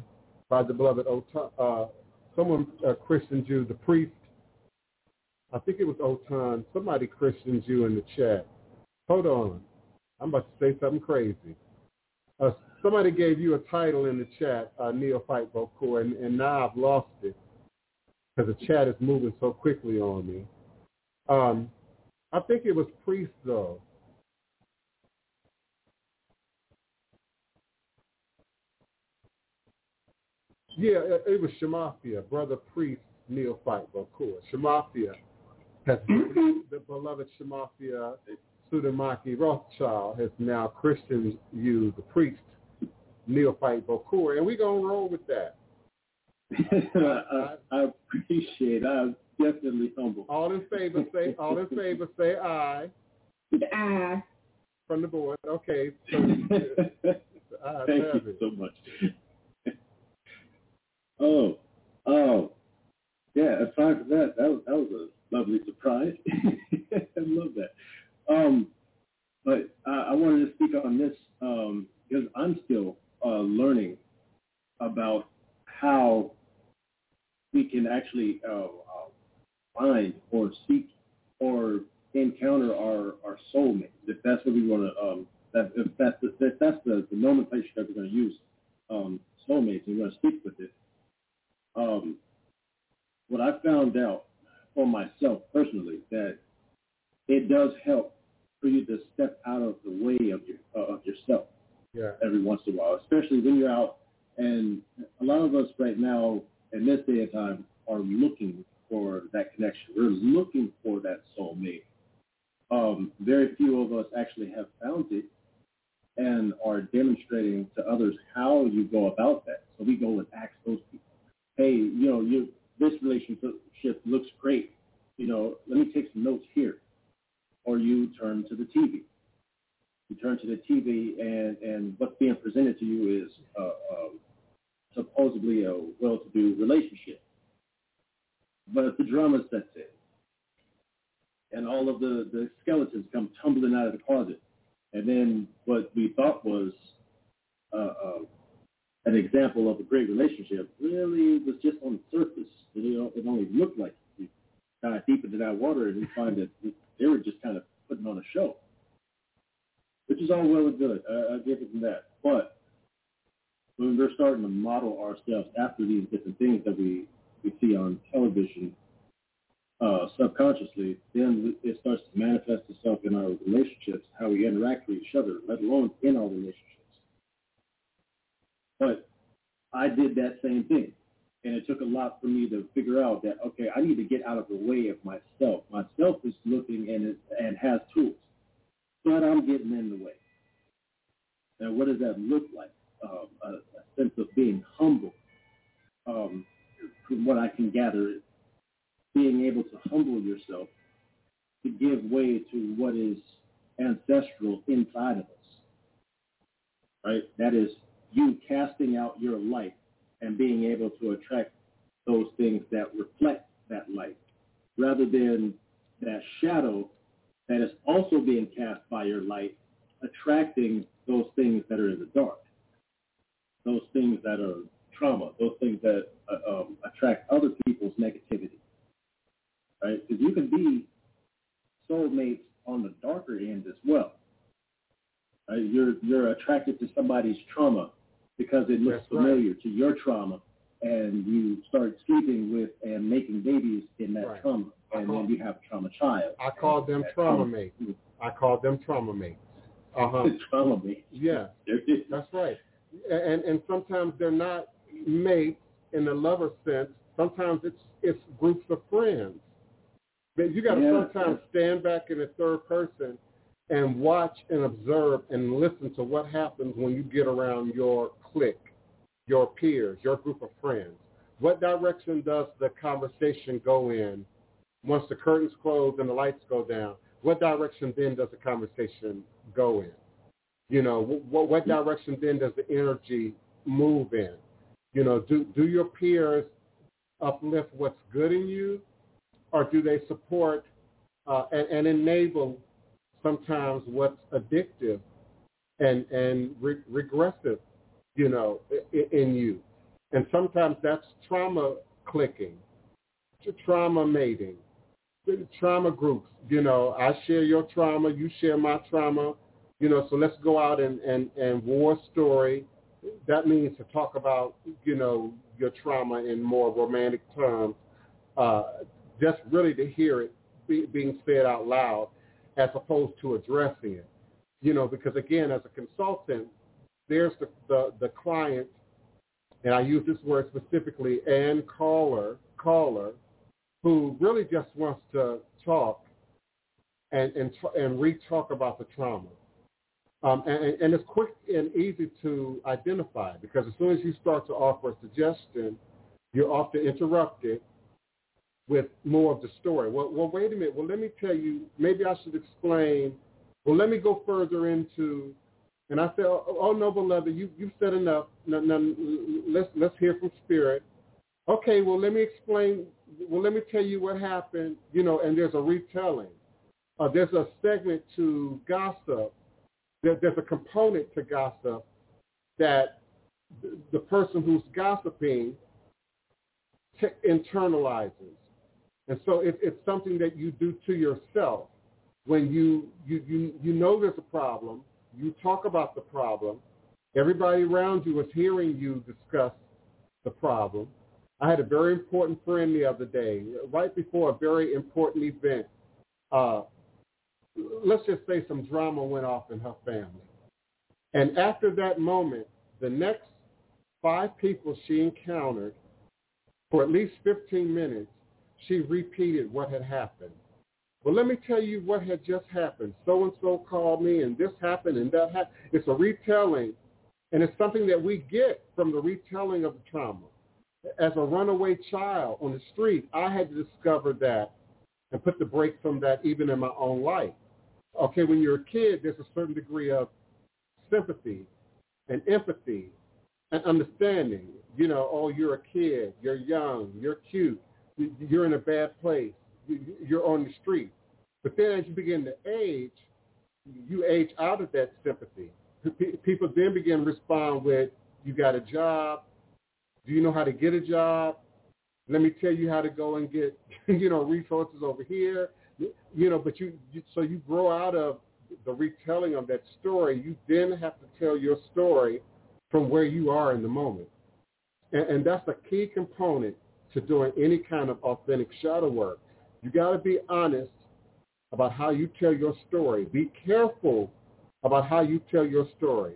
by the beloved Otun. Uh, someone uh, christened you, the priest. I think it was Otun. Somebody christened you in the chat. Hold on. I'm about to say something crazy. Uh, somebody gave you a title in the chat, uh, Neophyte Bokor, and, and now I've lost it because the chat is moving so quickly on me. Um, I think it was Priest, though. Yeah, it, was Shemafia, Brother Priest Neophyte Bokor. Shemafia has Mm-hmm. the beloved Shemafia Sudamaki Rothschild has now christened you the priest Neophyte Bokor, and we're going to roll with that. I, I appreciate. I'm definitely humble. All in favor, say all in favor, say aye Ah, from the board. Okay. So, aye, Thank you it. so much. oh, oh, yeah. Aside from that, that was, that was a lovely surprise. I love that. Um, but I, I wanted to speak on this um, because I'm still uh, learning about how we can actually uh, uh, find or seek or encounter our, our soulmates, if that's what we want to, um, that, if that's the, if that's the, the nomenclature that we're going to use, um, soulmates, and we're going to speak with it. Um, what I found out for myself personally that it does help for you to step out of the way of your uh, of yourself Yeah. every once in a while, especially when you're out. And a lot of us right now in this day and time are looking for that connection. We're looking for that soulmate. Um, very few of us actually have found it and are demonstrating to others how you go about that. So we go and ask those people, hey, you know, you this relationship looks great. You know, let me take some notes here. Or you turn to the TV you turn to the TV and, and what's being presented to you is uh, um, supposedly a well-to-do relationship. But the drama sets in and all of the, the skeletons come tumbling out of the closet, and then what we thought was uh, uh, an example of a great relationship really was just on the surface. You know, it only looked like you dive deep into that water and you find that they were just kind of putting on a show which is all well and good. I, I give it that. But when we're starting to model ourselves after these different things that we, we see on television uh, subconsciously, then it starts to manifest itself in our relationships, how we interact with each other, let alone in our relationships. But I did that same thing. And it took a lot for me to figure out that, okay, I need to get out of the way of myself. Myself is looking and, is, and has tools, but I'm getting in the way. Now, what does that look like? Um, a, a sense of being humble. Um, from what I can gather, being able to humble yourself to give way to what is ancestral inside of us. Right? That is you casting out your light and being able to attract those things that reflect that light rather than that shadow that is also being cast by your light attracting those things that are in the dark, those things that are trauma, those things that uh, um, attract other people's negativity, right? Because you can be soulmates on the darker end as well. Right? You're you're attracted to somebody's trauma because it looks That's right. familiar to your trauma, and you start sleeping with and making babies in that Right. trauma, and call- then you have trauma child. I call them That trauma mates. I call them trauma mates. Uh-huh. trauma mate. Yeah, that's right. And and sometimes they're not mates in the lover sense. Sometimes it's it's groups of friends. But you got to Yeah. sometimes stand back in the third person and watch and observe and listen to what happens when you get around your clique, your peers, your group of friends. What direction does the conversation go in once the curtains close and the lights go down? What direction then does the conversation go in? You know, what, what direction then does the energy move in? You know, do, do your peers uplift what's good in you or do they support uh, and, and enable sometimes what's addictive and, and re- regressive, you know, in, you? And sometimes that's trauma clicking, trauma mating, trauma groups. You know, I share your trauma, you share my trauma. You know, so let's go out and, and, and war story. That means to talk about, you know, your trauma in more romantic terms, uh, just really to hear it be, being said out loud as opposed to addressing it. You know, because again, as a consultant, there's the, the, the client, and I use this word specifically, and caller, caller, who really just wants to talk and and and re-talk about the trauma. Um, and, and it's quick and easy to identify because as soon as you start to offer a suggestion, you're often interrupted with more of the story. Well, well, wait a minute. Well, let me tell you. Maybe I should explain. Well, let me go further into. And I said, oh, oh no, beloved, you you said enough. No, no, let's let's hear from spirit. Okay, well, let me explain. Well, let me tell you what happened. You know, and there's a retelling. Uh, there's a segment to gossip. There, there's a component to gossip that th- the person who's gossiping t- internalizes. And so it, it's something that you do to yourself when you, you, you, you know there's a problem, you talk about the problem, everybody around you is hearing you discuss the problem. I had a very important friend the other day, right before a very important event. Uh, let's just say some drama went off in her family. And after that moment, the next five people she encountered for at least 15 minutes, she repeated what had happened. Well, let me tell you what had just happened. So-and-so called me and this happened and that happened. It's a retelling, and it's something that we get from the retelling of the trauma. As a runaway child on the street, I had to discover that and put the brakes on that even in my own life. Okay, when you're a kid, there's a certain degree of sympathy and empathy and understanding. You know, oh, you're a kid, you're young, you're cute, you- you're in a bad place, you're on the street. But then as you begin to age, you age out of that sympathy. People then begin to respond with, you got a job, do you know how to get a job? Let me tell you how to go and get, you know, resources over here. You know, but you, you so you grow out of the retelling of that story. You then have to tell your story from where you are in the moment. And, and that's a key component to doing any kind of authentic shadow work. You got to be honest about how you tell your story. Be careful about how you tell your story.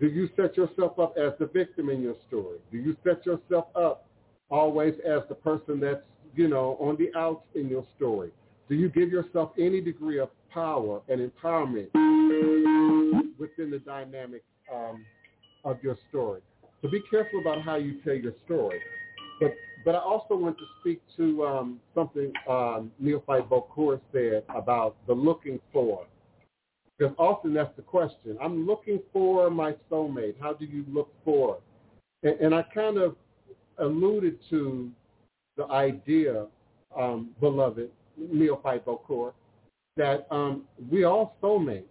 Do you set yourself up as the victim in your story? Do you set yourself up always as the person that's, you know, on the outs in your story? Do you give yourself any degree of power and empowerment within the dynamic um, of your story? So be careful about how you tell your story. But but I also want to speak to um, something um, Neophyte Bokor said about the looking for. Because often that's the question. I'm looking for my soulmate. How do you look for? And, and I kind of alluded to the idea, um, beloved Neophyte Bokor, that um, we all soulmates.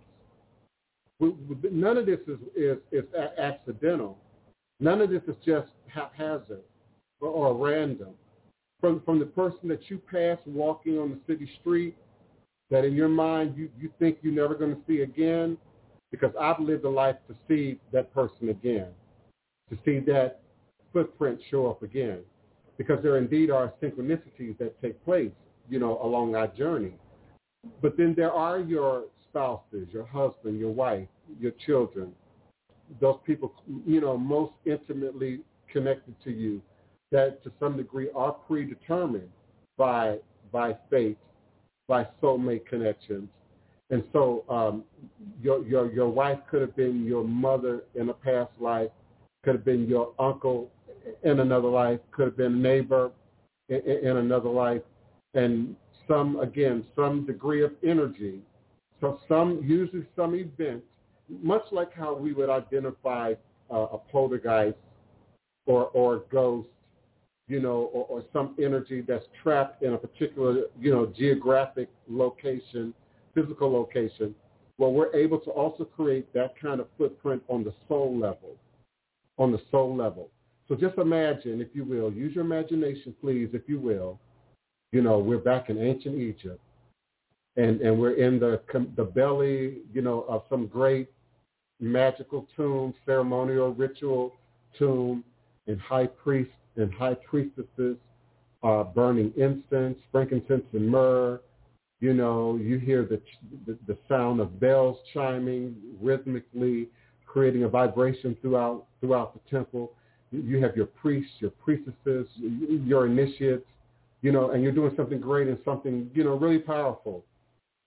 We, we, none of this is, is, is accidental. None of this is just haphazard or, random. From, from the person that you pass walking on the city street that in your mind you, you think you're never going to see again because I've lived a life to see that person again, to see that footprint show up again because there indeed are synchronicities that take place, you know, along our journey. But then there are your spouses, your husband, your wife, your children, those people, you know, most intimately connected to you that to some degree are predetermined by by fate, by soulmate connections. And so um, your, your, your wife could have been your mother in a past life, could have been your uncle in another life, could have been a neighbor in, in another life, and some, again, some degree of energy. So some, usually some event, much like how we would identify uh, a poltergeist or, or a ghost, you know, or, or some energy that's trapped in a particular, you know, geographic location, physical location, well, we're able to also create that kind of footprint on the soul level, on the soul level. So just imagine, if you will, use your imagination, please, if you will. You know, we're back in ancient Egypt, and and we're in the the belly, you know, of some great magical tomb, ceremonial ritual tomb, and high priest and high priestesses are burning incense, frankincense, and myrrh. You know, you hear the, the the sound of bells chiming rhythmically, creating a vibration throughout throughout the temple you have your priests, your priestesses, your initiates, you know, and you're doing something great and something, you know, really powerful.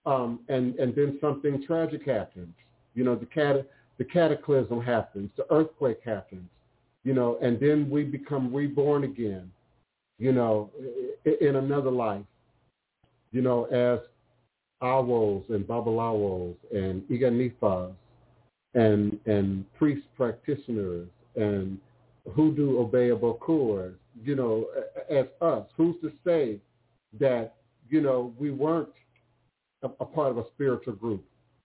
Um, and, and then something tragic happens. You know, the, cat, the cataclysm happens, the earthquake happens, you know, and then we become reborn again, you know, in another life, you know, as Awos and Babalawos and Iyanifas and, and priest practitioners and who hoodoo obeyable core, you know, as us. Who's to say that, you know, we weren't a, a part of a spiritual group,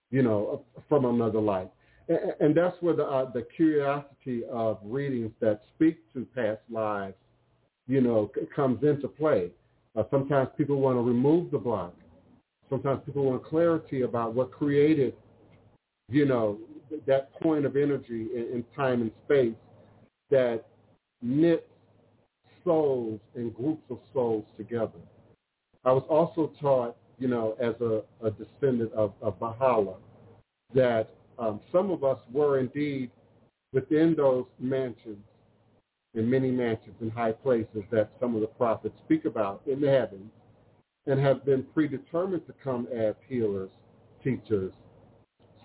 you know, from another life. And, that's where the, uh, the curiosity of readings that speak to past lives, you know, comes into play. Uh, sometimes people want to remove the block. Sometimes people want clarity about what created, you know, that point of energy in, in time and space that knits souls and groups of souls together. I was also taught, you know, as a, a descendant of, of Baha'u'llah, that um, some of us were indeed within those mansions, in many mansions in high places that some of the prophets speak about in the heavens, and have been predetermined to come as healers, teachers,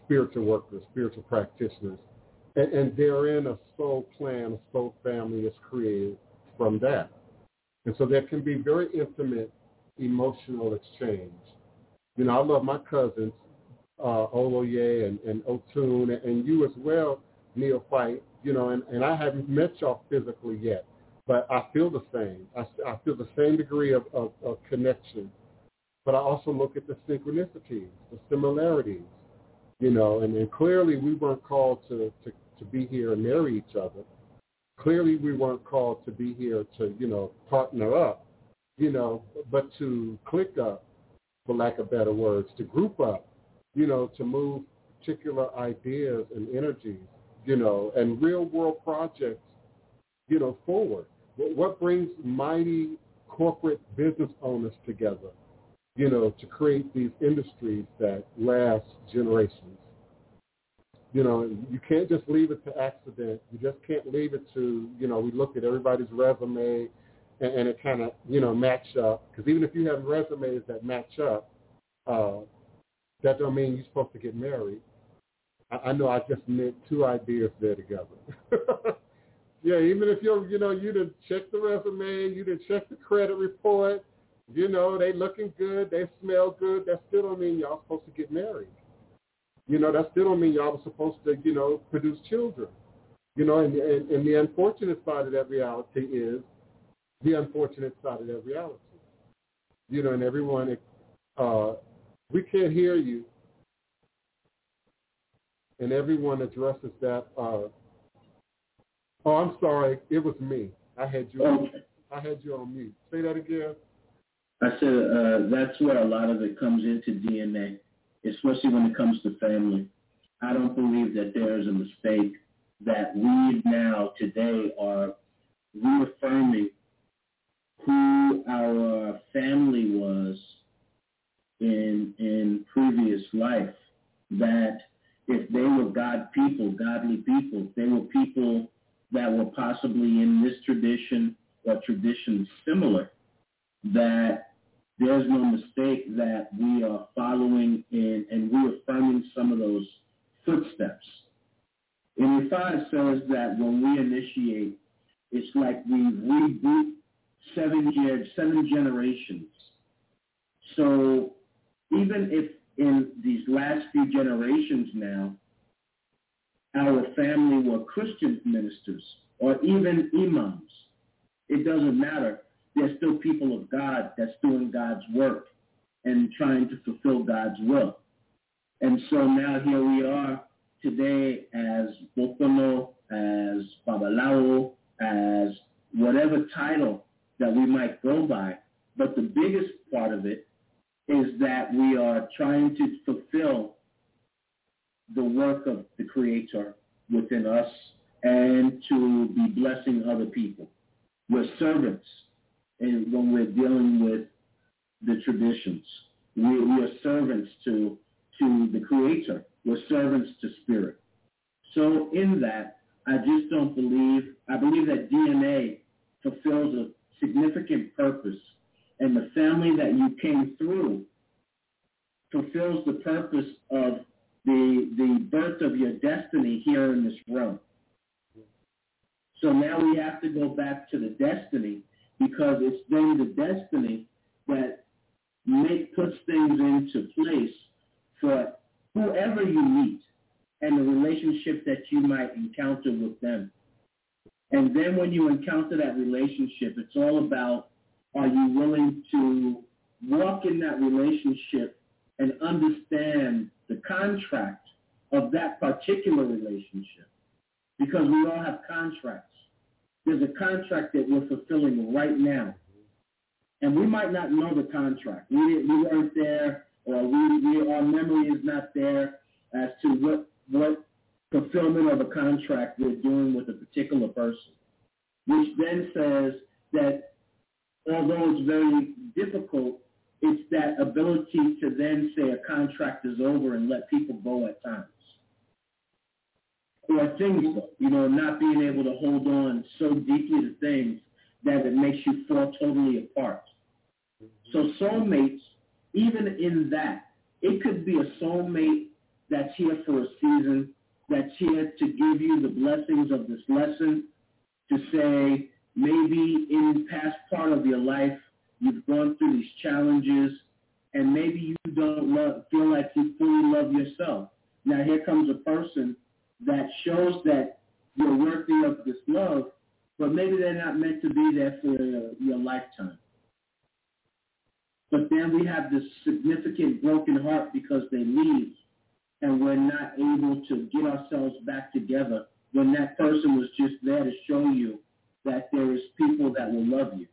spiritual workers, spiritual practitioners, and, and therein a soul plan, a soul family is created from that. And so there can be very intimate emotional exchange. You know, I love my cousins, uh, Oloye and, and Otun, and, you as well, Neophyte, you know, and, and I haven't met y'all physically yet, but I feel the same. I, I feel the same degree of, of, of connection. But I also look at the synchronicities, the similarities, you know, and, and clearly we weren't called to, to, to be here and marry each other. Clearly we weren't called to be here to, you know, partner up, you know, but to click up, for lack of better words, to group up, you know, to move particular ideas and energies, you know, and real world projects, you know, forward. What brings mighty corporate business owners together? you know, to create these industries that last generations. You know, you can't just leave it to accident. You just can't leave it to, you know, we look at everybody's resume and, and it kind of you know match up. Because even if you have resumes that match up, uh, that don't mean you're supposed to get married. I, I know I just knit two ideas there together. yeah, even if you're you know you didn't check the resume, you didn't check the credit report, you know they looking good, they smell good. That still don't mean y'all supposed to get married. You know that still don't mean y'all are supposed to you know produce children. You know, and, and, and the unfortunate side of that reality is the unfortunate side of that reality. You know, and everyone, uh, we can't hear you. And everyone addresses that. Uh, oh, I'm sorry. It was me. I had you. On, I had you on mute. Say that again. I said uh, that's where a lot of it comes into DNA, especially when it comes to family. I don't believe that there is a mistake that we now today are reaffirming who our family was in in previous life. That if they were God people, godly people, they were people that were possibly in this tradition or traditions similar, that there's no mistake that we are following in and reaffirming some of those footsteps and Ifa says that when we initiate, it's like we reboot seven years, seven generations. So even if in these last few generations now, our family were Christian ministers or even imams, it doesn't matter. They're still people of God that's doing God's work and trying to fulfill God's will. And so now here we are today as Bokono, as Babalawo, as whatever title that we might go by. But the biggest part of it is that we are trying to fulfill the work of the Creator within us and to be blessing other people. We're servants and when we're dealing with the traditions. We, we are servants to, to the Creator we're servants to spirit. So in that, I just don't believe, I believe that DNA fulfills a significant purpose. And the family that you came through fulfills the purpose of the, the birth of your destiny here in this realm. So now we have to go back to the destiny because it's then the destiny that make, puts things into place for whoever you meet and the relationship that you might encounter with them. And then when you encounter that relationship, it's all about are you willing to walk in that relationship and understand the contract of that particular relationship? Because we all have contracts. There's a contract that we're fulfilling right now. And we might not know the contract. We, we weren't there or we, we our memory is not there as to what what fulfillment of a contract we're doing with a particular person, which then says that although it's very difficult, it's that ability to then say a contract is over and let people go at times. Or things, you know, not being able to hold on so deeply to things that it makes you fall totally apart. So soulmates even in that, it could be a soulmate that's here for a season, that's here to give you the blessings of this lesson, to say maybe in the past part of your life, you've gone through these challenges, and maybe you don't love, feel like you fully love yourself. Now here comes a person that shows that you're worthy of this love, but maybe they're not meant to be there for your lifetime. But then we have this significant broken heart because they leave and we're not able to get ourselves back together when that person was just there to show you that there is people that will love you.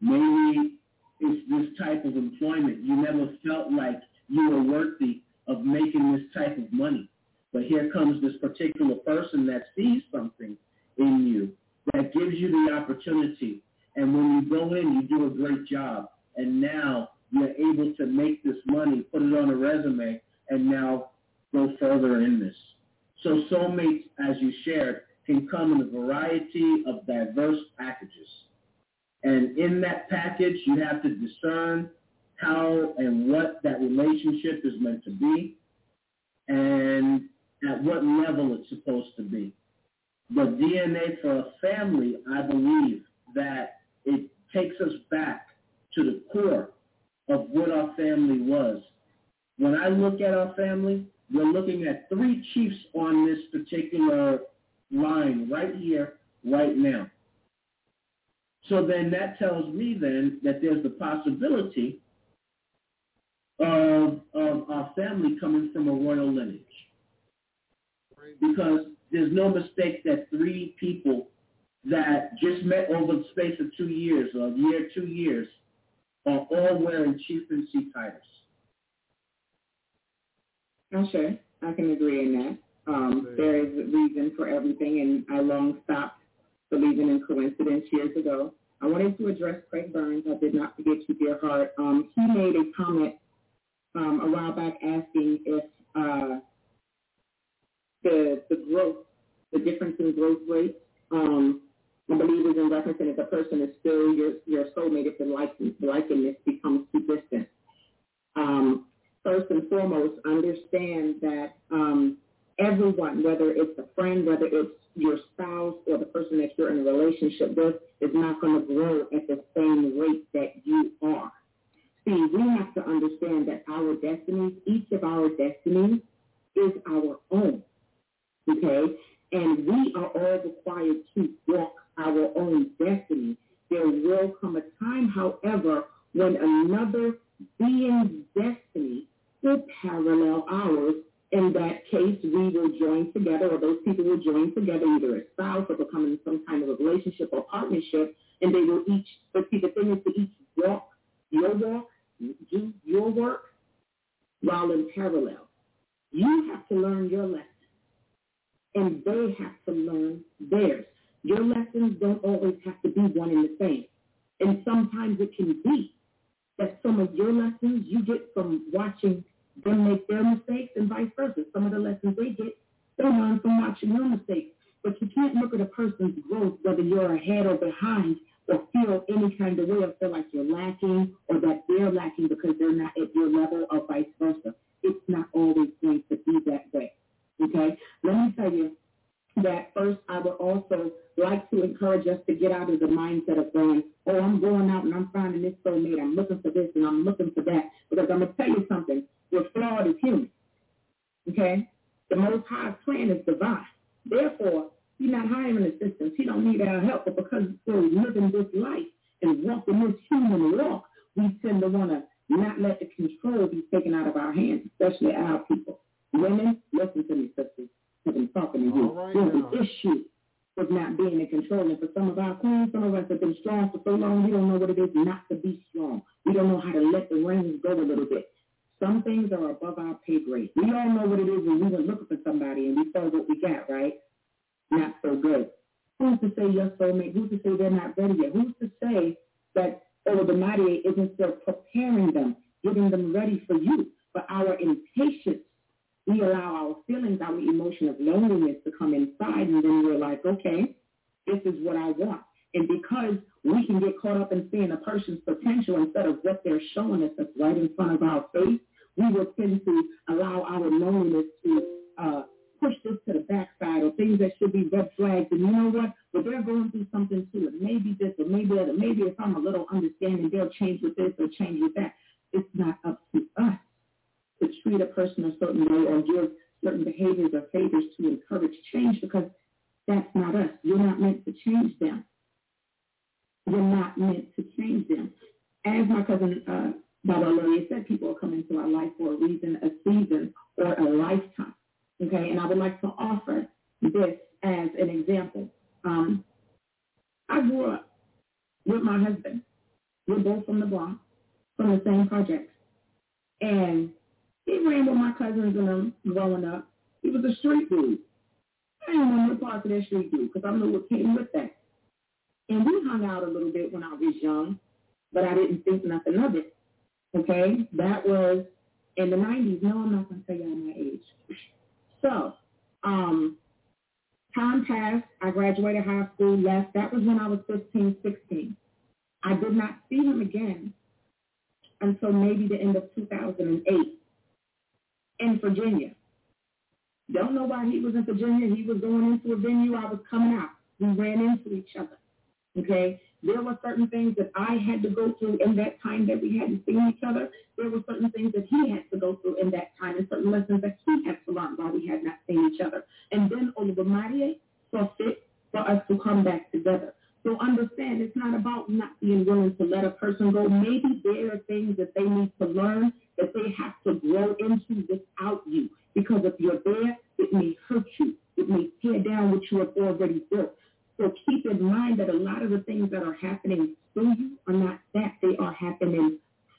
Maybe it's this type of employment. You never felt like you were worthy of making this type of money. But here comes this particular person that sees something in you that gives you the opportunity. And when you go in, you do a great job and now you're able to make this money, put it on a resume, and now go further in this. So soulmates, as you shared, can come in a variety of diverse packages. And in that package, you have to discern how and what that relationship is meant to be and at what level it's supposed to be. The DNA for a family, I believe that it takes us back to the core of what our family was. When I look at our family, we're looking at three chiefs on this particular line right here, right now. So then that tells me then that there's the possibility of, of our family coming from a royal lineage. Because there's no mistake that three people that just met over the space of two years or year, two years are all wearing chieftaincy titles. Okay, I can agree in that. Um, there is a reason for everything, and I long stopped believing in coincidence years ago. I wanted to address Craig Burns. I did not forget you, dear heart. Um, he made a comment um, a while back asking if uh, the the growth, the difference in growth rate, um, I believe is in reference to if the person is still your your soulmate, if the likeness, likeness becomes too distant. Um, first and foremost, understand that um, everyone, whether it's a friend, whether it's your spouse or the person that you're in a relationship with, is not going to grow at the same rate that you are. See, we have to understand that our destinies, each of our destinies is our own. Okay? And we are all required to walk our own destiny. There will come a time, however, when another being coming together either as spouse or becoming some kind of a relationship or partnership,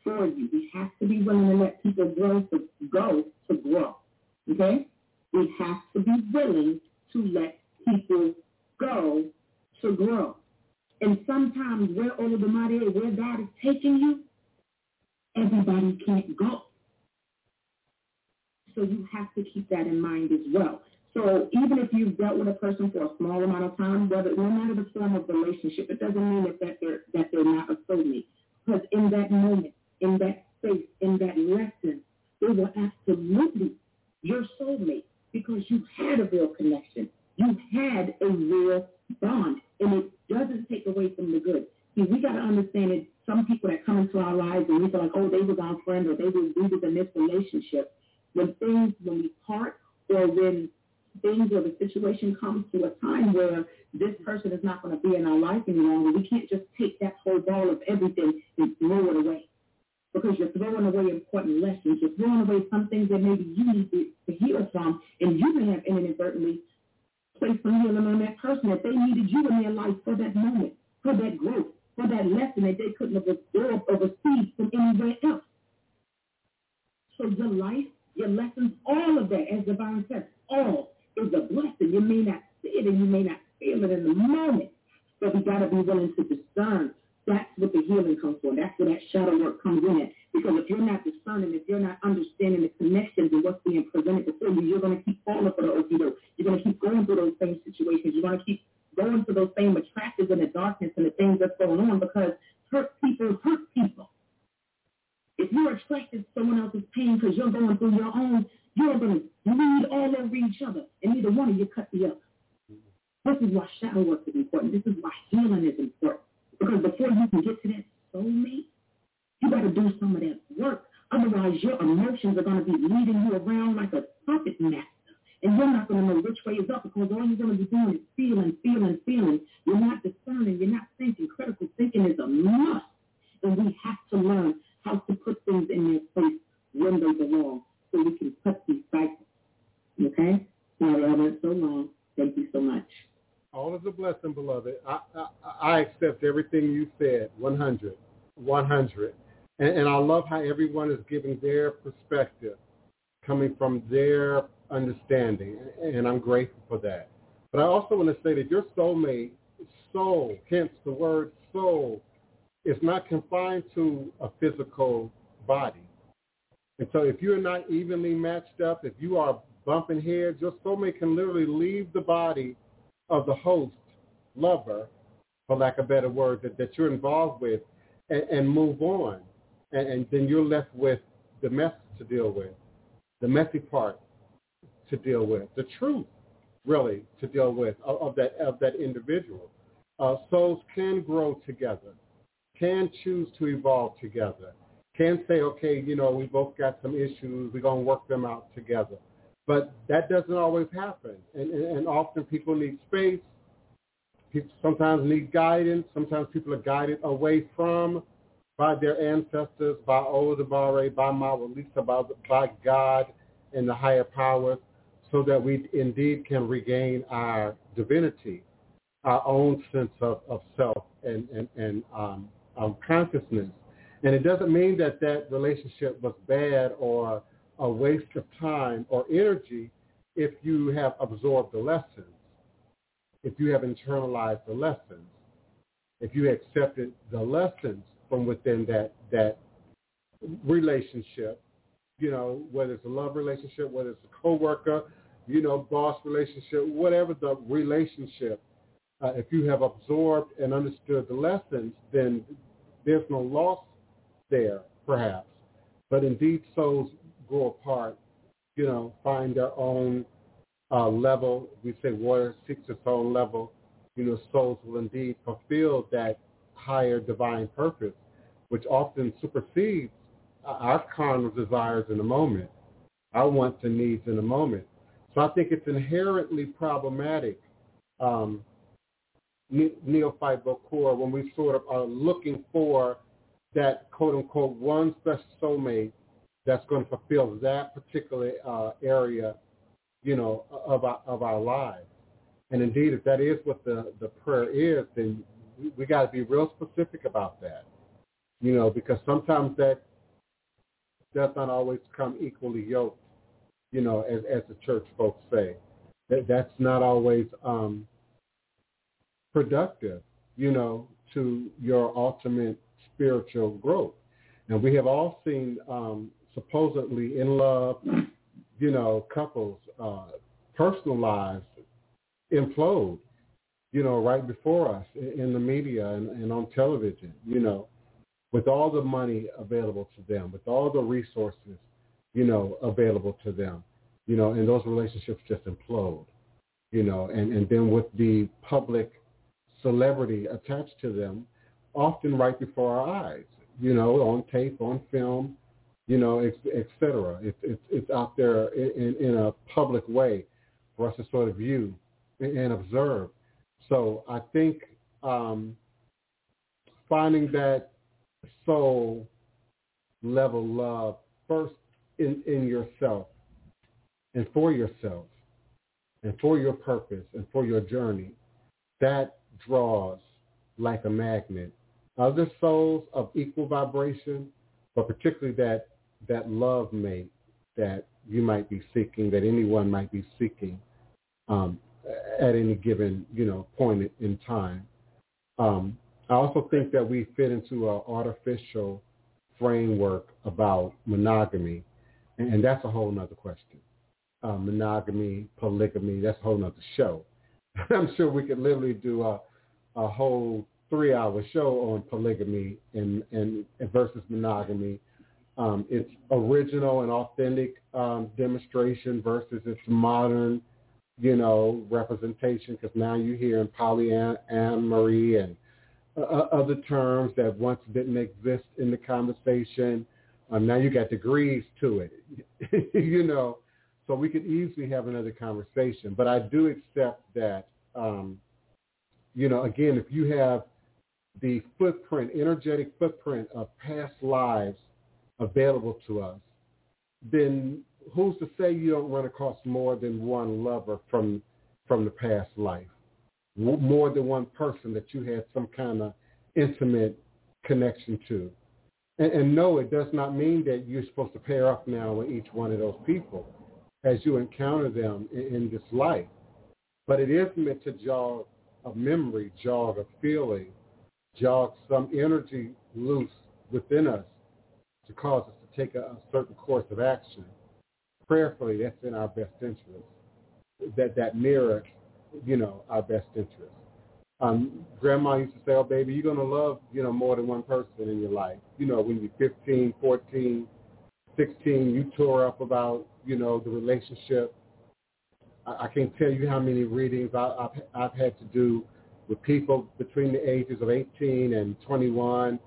for you. We have to be willing to let people grow to go to grow. Okay? We have to be willing to let people go to grow. And sometimes where Olodumare, where God is taking you, everybody can't go. So you have to keep that in mind as well. So even if you've dealt with a person for a small amount of time, whether no matter the form of relationship, it doesn't mean that, that they're that they're not a soulmate. Because in that moment, in that space, in that lesson, they were absolutely your soulmate because you had a real connection. You had a real bond. And it doesn't take away from the good. See, we got to understand that some people that come into our lives and we feel like, oh, they was our friend or they were we was in this relationship. When things, when we part or when things or the situation comes to a time where this person is not going to be in our life any longer, we can't just take that whole ball of everything and throw it away. Because you're throwing away important lessons. You're throwing away some things that maybe you need to, to heal from, and you may have inadvertently placed some healing on that person that they needed you in their life for that moment, for that growth, for that lesson that they couldn't have absorbed or received from anywhere else. So your life, your lessons, all of that, as Divine says, all is a blessing. You may not see it and you may not feel it in the moment, but we got to be willing to discern. That's what the healing comes from. That's where that shadow work comes in. Because if you're not discerning, if you're not understanding the connections and what's being presented before you, you're going to keep falling for the okie You're going to keep going through those same situations. You're going to keep going through those same attractions and the darkness and the things that's going on because hurt people hurt people. If you're attracted to someone else's pain because you're going through your own, you're going to bleed all over each other, and neither one of you cut the other. This is why shadow work is important. This is why healing is important. Because before you can get to that soulmate, you got to do some of that work. Otherwise, your emotions are going to be leading you around like a puppet master. And you're not going to know which way is up because all you're going to be doing is feeling, feeling, feeling. You're not discerning. You're not thinking. Critical thinking is a must. And we have to learn how to put things in their place when they belong so we can cut these cycles. Okay? I went so long. Thank you so much. All is a blessing, beloved. I, I, I accept everything you said, 100, 100. And, and I love how everyone is giving their perspective, coming from their understanding, and I'm grateful for that. But I also want to say that your soulmate, soul, hence the word soul, is not confined to a physical body. And so if you're not evenly matched up, if you are bumping heads, your soulmate can literally leave the body of the host, lover, for lack of a better word, that, that you're involved with and, and move on. And, and then you're left with the mess to deal with, the messy part to deal with, the truth really to deal with of, of that of that individual. Uh, souls can grow together, can choose to evolve together, can say, okay, you know, we both got some issues, we're gonna work them out together. But that doesn't always happen, and, and, and often people need space. People sometimes need guidance. Sometimes people are guided away from by their ancestors, by Olodumare, by Mawu-Lisa, by, by God and the higher powers, so that we indeed can regain our divinity, our own sense of, of self and, and, and um, um, consciousness. And it doesn't mean that that relationship was bad or a waste of time or energy if you have absorbed the lessons, if you have internalized the lessons, if you accepted the lessons from within that that relationship, you know, whether it's a love relationship, whether it's a coworker, you know, boss relationship, whatever the relationship, uh, if you have absorbed and understood the lessons, then there's no loss there, perhaps. But indeed, souls grow apart, you know, find their own uh, level. We say water seeks its own level. You know, souls will indeed fulfill that higher divine purpose, which often supersedes our carnal desires in the moment, our wants and needs in the moment. So I think it's inherently problematic, um, neophyte Bokor, when we sort of are looking for that quote unquote one special soulmate that's going to fulfill that particular uh, area, you know, of our, of our lives. And indeed, if that is what the, the prayer is, then we, got to be real specific about that, you know, because sometimes that does not always come equally yoked, you know, as, as the church folks say. That, that's not always um, productive, you know, to your ultimate spiritual growth. And we have all seen um, supposedly in love, you know, couples, uh, personal lives implode, you know, right before us in the media and, and on television, you know, with all the money available to them, with all the resources, you know, available to them, you know, and those relationships just implode, you know, and, and then with the public celebrity attached to them, often right before our eyes, you know, on tape, on film, you know, et, et cetera. It's, it's, it's out there in, in a public way for us to sort of view and observe. So I think um, finding that soul level love first in, in yourself and for yourself and for your purpose and for your journey, that draws like a magnet other souls of equal vibration, but particularly that that love mate that you might be seeking, that anyone might be seeking um, at any given you know point in time. Um, I also think that we fit into an artificial framework about monogamy, and, that's a whole other question. Uh, monogamy, polygamy, that's a whole other show. I'm sure we could literally do a, a whole three-hour show on polygamy and, and versus monogamy. Um, its original and authentic um, demonstration versus its modern, you know, representation. Because now you hear in polyamory and uh, uh, other terms that once didn't exist in the conversation. Um, now you got degrees to it, you know. So we could easily have another conversation. But I do accept that, um, you know, again, if you have the footprint, energetic footprint of past lives available to us, then who's to say you don't run across more than one lover from from the past life, more than one person that you had some kind of intimate connection to. And, and no, it does not mean that you're supposed to pair up now with each one of those people as you encounter them in, in this life. But it is meant to jog a memory, jog a feeling, jog some energy loose within us to cause us to take a, a certain course of action. Prayerfully, that's in our best interest. That that mirror, you know, our best interest. Um, grandma used to say, oh, baby, you're going to love, you know, more than one person in your life. You know, when you're 15, 14, 16, you tore up about, you know, the relationship. I, I can't tell you how many readings I, I've, I've had to do with people between the ages of 18 and 21,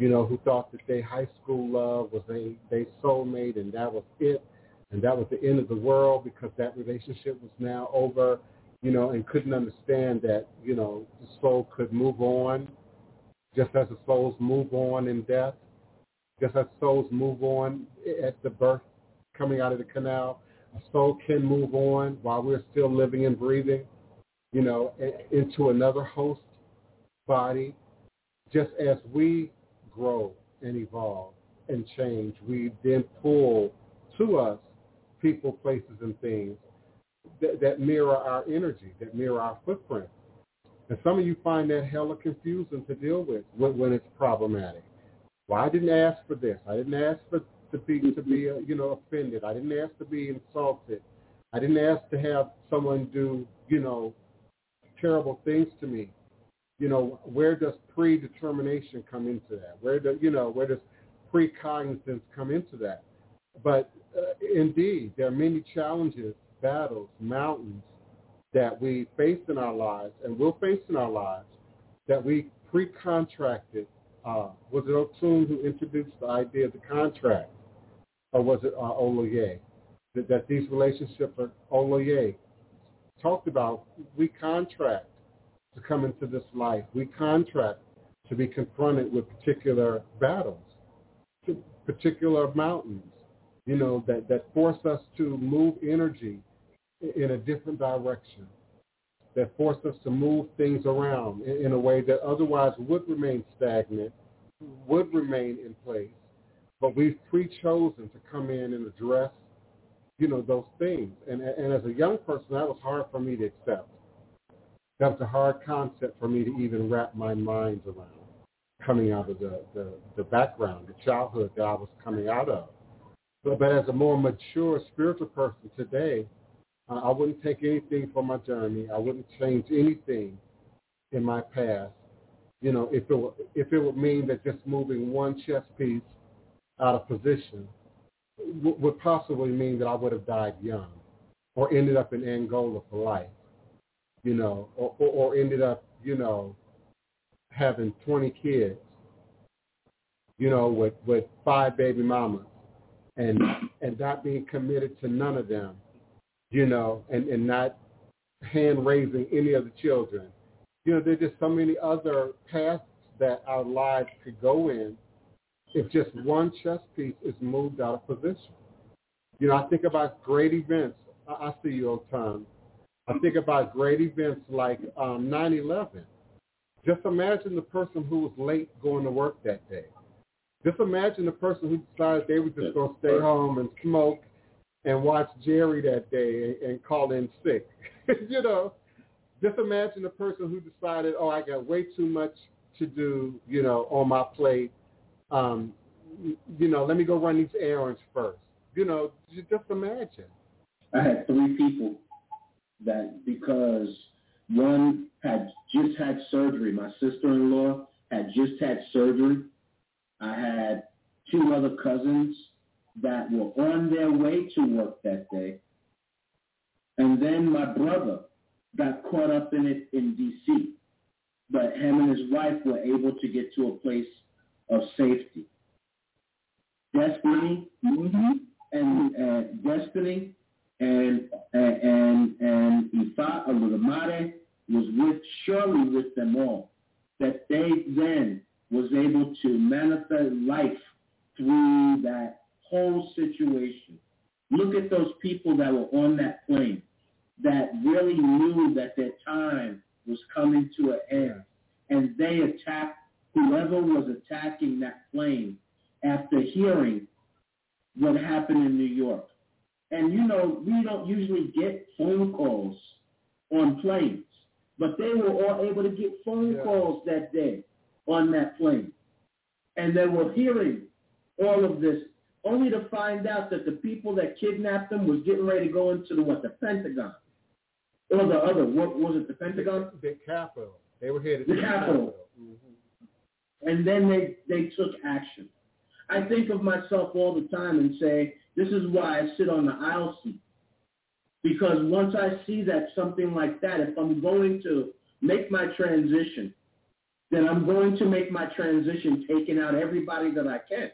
you know, who thought that their high school love was a they soulmate and that was it, and that was the end of the world because that relationship was now over, you know, and couldn't understand that, you know, the soul could move on, just as the souls move on in death, just as souls move on at the birth coming out of the canal. A soul can move on while we're still living and breathing you know, into another host body. Just as we grow and evolve and change, we then pull to us people, places, and things that, that mirror our energy, that mirror our footprint. And some of you find that hella confusing to deal with when, when it's problematic. Well, I didn't ask for this. I didn't ask for to be to be uh, you know offended. I didn't ask to be insulted. I didn't ask to have someone do you know terrible things to me. You know, where does predetermination come into that? Where do you know where does precognizance come into that? But uh, indeed, there are many challenges, battles, mountains that we face in our lives and will face in our lives that we pre-contracted. Uh, was it Otun who introduced the idea of the contract? Or was it uh, Oloye? That, that these relationships are Oloye talked about we contract to come into this life. We contract to be confronted with particular battles, particular mountains, you know, that, that force us to move energy in a different direction, that force us to move things around in, in a way that otherwise would remain stagnant, would remain in place. But we've pre-chosen to come in and address, you know, those things. And, and as a young person, that was hard for me to accept. That was a hard concept for me to even wrap my mind around coming out of the, the, the background, the childhood that I was coming out of. But, but as a more mature spiritual person today, uh, I wouldn't take anything from my journey. I wouldn't change anything in my past. You know, if it were, if it would mean that just moving one chess piece out of position w- would possibly mean that I would have died young, or ended up in Angola for life. You know, or, or, ended up, you know, having 20 kids. You know, with with five baby mamas and and not being committed to none of them, you know, and, and not hand raising any of the children. You know, there's just so many other paths that our lives could go in if just one chess piece is moved out of position. You know, I think about great events. I, I see you all time. I think about great events like um, 9/11. Just imagine the person who was late going to work that day. Just imagine the person who decided they were just going to stay home and smoke and watch Jerry that day and, and call in sick. you know, just imagine the person who decided, oh, I got way too much to do, you know, on my plate. Um, you know, let me go run these errands first. You know, just imagine. I had three people that because one had just had surgery, my sister-in-law had just had surgery I had two other cousins that were on their way to work that day. And then my brother got caught up in it in D.C. But him and his wife were able to get to a place of safety. Destiny mm-hmm. and uh, Destiny and and and, Ifa Olodumare was with surely with them all. That they then was able to manifest life through that whole situation. Look at those people that were on that plane that really knew that their time was coming to an end. And they attacked whoever was attacking that plane after hearing what happened in New York. And you know, we don't usually get phone calls on planes, but they were all able to get phone yeah. calls that day on that plane. And they were hearing all of this only to find out that the people that kidnapped them was getting ready to go into the what, the Pentagon. Or the other, what was it, the Pentagon? The Capitol. They were headed the to Capitol. the Capitol. Mm-hmm. And then they, they took action. I think of myself all the time and say, this is why I sit on the aisle seat. Because once I see that something like that, if I'm going to make my transition, then I'm going to make my transition taking out everybody that I can.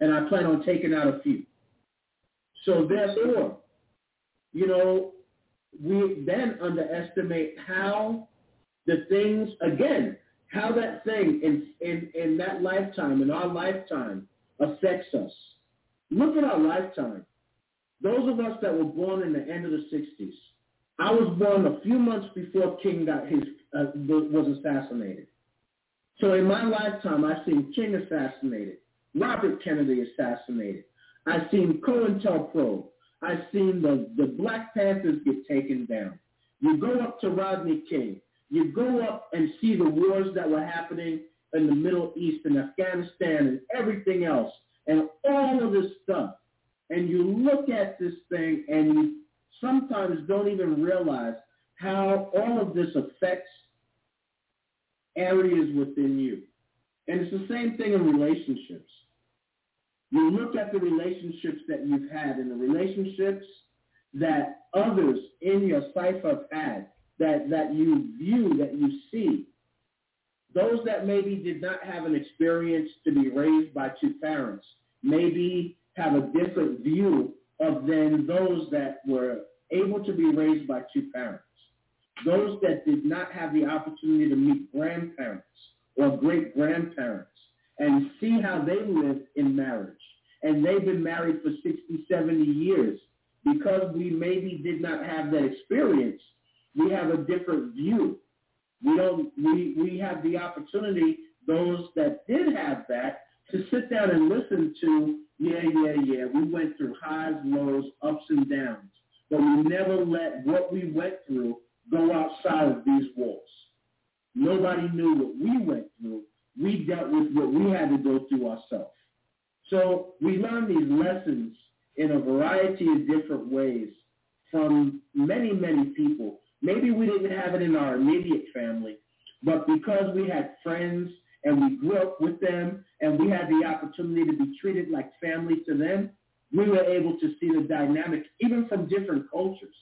And I plan on taking out a few. So therefore, you know, we then underestimate how the things, again, how that thing in, in, in that lifetime, in our lifetime, affects us. Look at our lifetime. Those of us that were born in the end of the 60s, I was born a few months before King got his uh, was assassinated. So in my lifetime, I've seen King assassinated, Robert Kennedy assassinated. I've seen COINTELPRO. I've seen the, the Black Panthers get taken down. You go up to Rodney King. You go up and see the wars that were happening in the Middle East and Afghanistan and everything else and all of this stuff. And you look at this thing and you sometimes don't even realize how all of this affects areas within you. And it's the same thing in relationships. You look at the relationships that you've had and the relationships that others in your life have had, that, that you view, that you see. Those that maybe did not have an experience to be raised by two parents, maybe have a different view of than those that were able to be raised by two parents. Those that did not have the opportunity to meet grandparents or great grandparents and see how they lived in marriage. And they've been married for 60, 70 years. Because we maybe did not have that experience, we have a different view. We don't we, we have the opportunity, those that did have that, to sit down and listen to, yeah, yeah, yeah, we went through highs, lows, ups and downs. But we never let what we went through go outside of these walls. Nobody knew what we went through. We dealt with what we had to go through ourselves. So we learn these lessons in a variety of different ways from many, many people. Maybe we didn't have it in our immediate family, but because we had friends and we grew up with them and we had the opportunity to be treated like family to them, we were able to see the dynamic even from different cultures.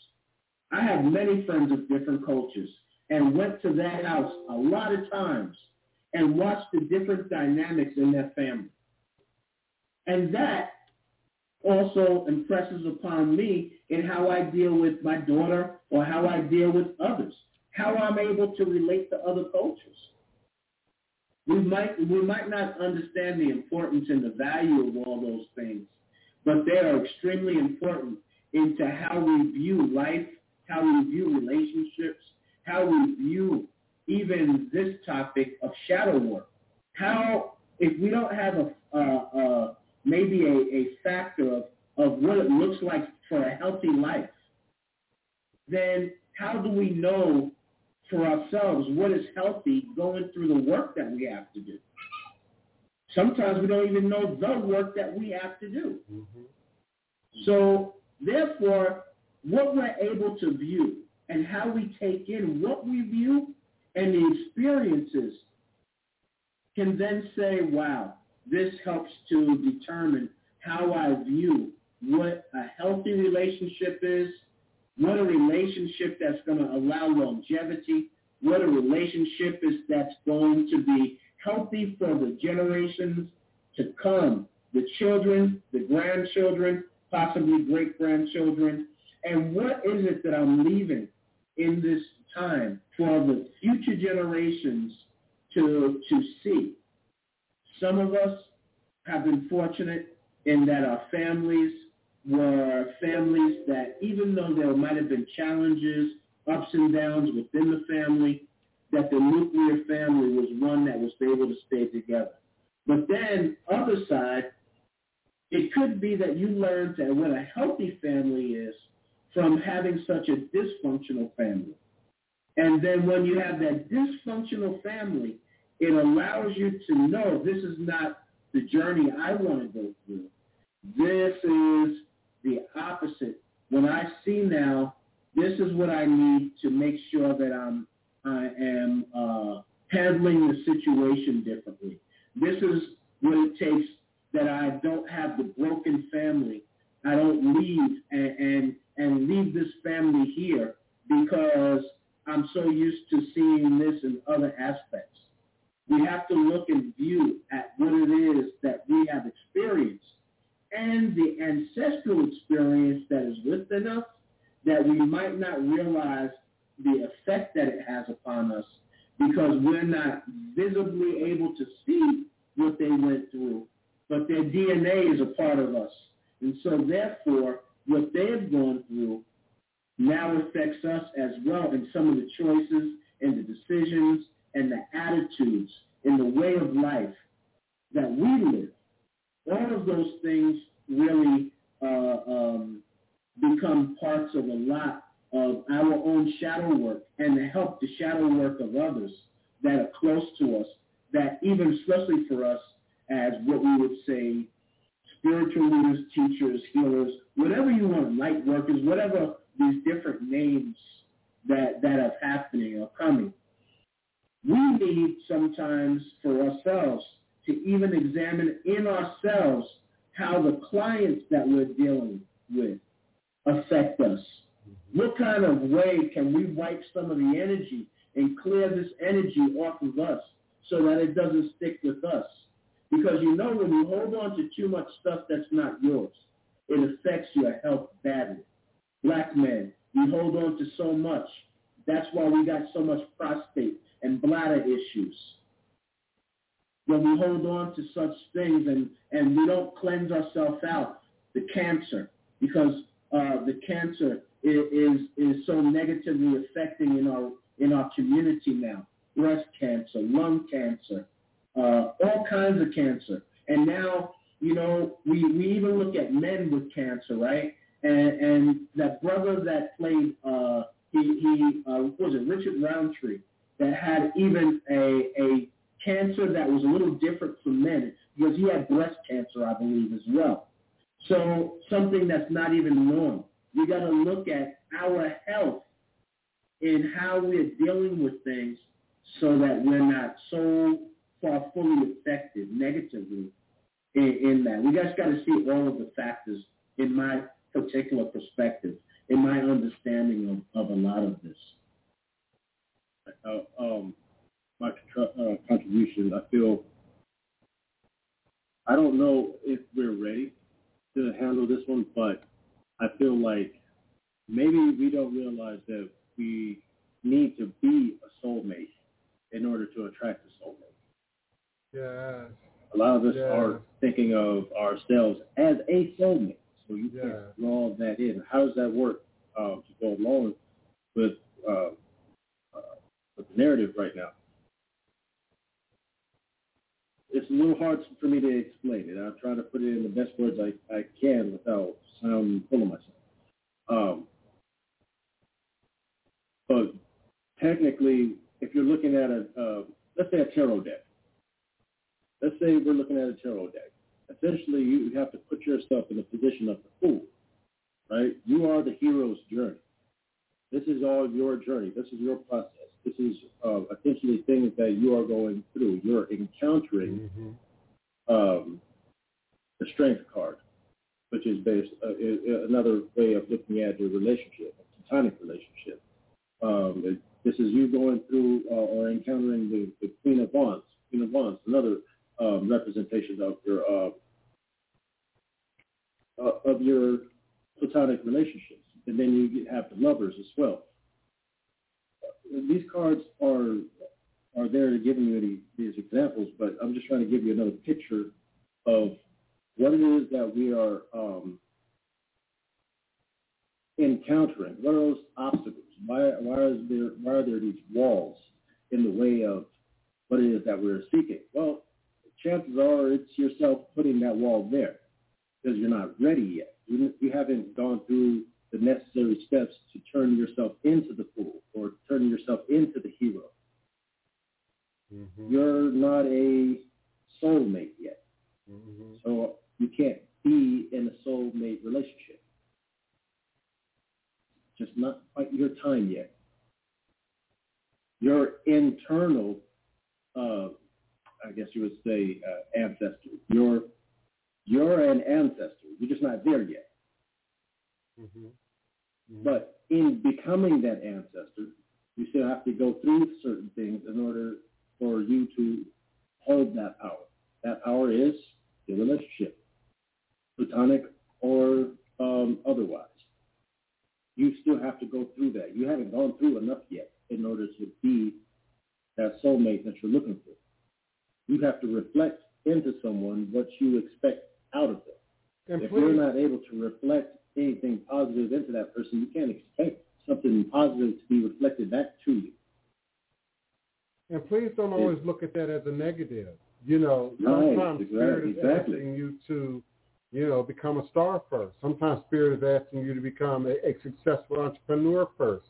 I had many friends of different cultures and went to their house a lot of times and watched the different dynamics in their family. And that also impresses upon me in how I deal with my daughter or how I deal with others, how I'm able to relate to other cultures. We might, we might not understand the importance and the value of all those things, but they are extremely important into how we view life, how we view relationships, how we view even this topic of shadow work. How, if we don't have a, maybe a, a factor of, of what it looks like for a healthy life, then how do we know for ourselves what is healthy going through the work that we have to do? Sometimes we don't even know the work that we have to do. Mm-hmm. So therefore, what we're able to view and how we take in what we view and the experiences can then say, wow, this helps to determine how I view what a healthy relationship is, what a relationship that's going to allow longevity, what a relationship is that's going to be healthy for the generations to come, the children, the grandchildren, possibly great-grandchildren, and what is it that I'm leaving in this time for the future generations to, to see. Some of us have been fortunate in that our families were families that even though there might have been challenges, ups and downs within the family, that the nuclear family was one that was able to stay together. But then, other side, it could be that you learned that what a healthy family is from having such a dysfunctional family. And then when you have that dysfunctional family, it allows you to know this is not the journey I want to go through. This is the opposite. When I see now, this is what I need to make sure that I'm I am uh, handling the situation differently. This is what it takes that I don't have the broken family. I don't leave and, and, and leave this family here because I'm so used to seeing this in other aspects. We have to look and view at what it is that we have experienced and the ancestral experience that is within us that we might not realize the effect that it has upon us because we're not visibly able to see what they went through, but their DNA is a part of us. And so therefore, what they have gone through now affects us as well in some of the choices and the decisions and the attitudes and the way of life that we live. All of those things really uh, um, become parts of a lot of our own shadow work and to help the shadow work of others that are close to us, that even especially for us as what we would say spiritual leaders, teachers, healers, whatever you want, light workers, whatever these different names that, that are happening or coming. We need sometimes for ourselves to even examine in ourselves how the clients that we're dealing with affect us. What kind of way can we wipe some of the energy and clear this energy off of us so that it doesn't stick with us? Because you know when you hold on to too much stuff that's not yours, it affects your health badly. Black men, we hold on to so much. That's why we got so much prostate and bladder issues. When we hold on to such things and, and we don't cleanse ourselves out, the cancer, because uh, the cancer is, is, is so negatively affecting in our, in our community now. Breast cancer, lung cancer, uh, all kinds of cancer. And now, you know, we, we even look at men with cancer, right? And, and that brother that played, uh, he, he uh, was it, Richard Roundtree, that had even a, a cancer that was a little different from men because he had breast cancer, I believe, as well. So something that's not even known. We got to look at our health and how we're dealing with things so that we're not so far fully affected negatively in, in that. We just got to see all of the factors in my particular perspective, in my understanding of, of a lot of this. Uh, um, my uh, contribution, I feel, I don't know if we're ready to handle this one, but I feel like maybe we don't realize that we need to be a soulmate in order to attract a soulmate. Yeah. A lot of us Yeah. are thinking of ourselves as a soulmate, so you can't draw that in. How does that work um, to go along with, uh, uh, the narrative right now? It's a little hard for me to explain it. I'll try to put it in the best words I, I can without sounding full of myself. Um, but technically, if you're looking at a, uh, let's say a tarot deck, let's say we're looking at a tarot deck. Essentially, you have to put yourself in the position of the fool, right? You are the hero's journey. This is all your journey. This is your process. This is uh, essentially things that you are going through. You're encountering Mm-hmm. um, the strength card, which is based uh, i- i- another way of looking at your relationship, a platonic relationship. Um, this is you going through uh, or encountering the, the Queen of Wands. Queen of Wands, another um, representation of your uh, uh, of your platonic relationships, and then you have the lovers as well. These cards are are there to give you any, these examples, but I'm just trying to give you another picture of what it is that we are um, encountering. What are those obstacles? Why, why, is there, why are there these walls in the way of what it is that we're seeking? Well, chances are it's yourself putting that wall there because you're not ready yet. You, you haven't gone through the necessary steps to turn yourself into the fool or turn yourself into the hero. Mm-hmm. You're not a soulmate yet. Mm-hmm. So you can't be in a soulmate relationship. Just not quite your time yet. Your internal, uh, I guess you would say, uh, ancestor. You're you're an ancestor. You're just not there yet. Mm-hmm. But in becoming that ancestor, you still have to go through certain things in order for you to hold that power. That power is the relationship, platonic or um, otherwise. You still have to go through that. You haven't gone through enough yet in order to be that soulmate that you're looking for. You have to reflect into someone what you expect out of them. And if you're not able to reflect anything positive into that person, you can't expect something positive to be reflected back to you. and please don't always look at that as a negative. You know, Right, sometimes exactly, spirit is exactly. asking you to, you know, become a star first. Sometimes spirit is asking you to become a, a successful entrepreneur first.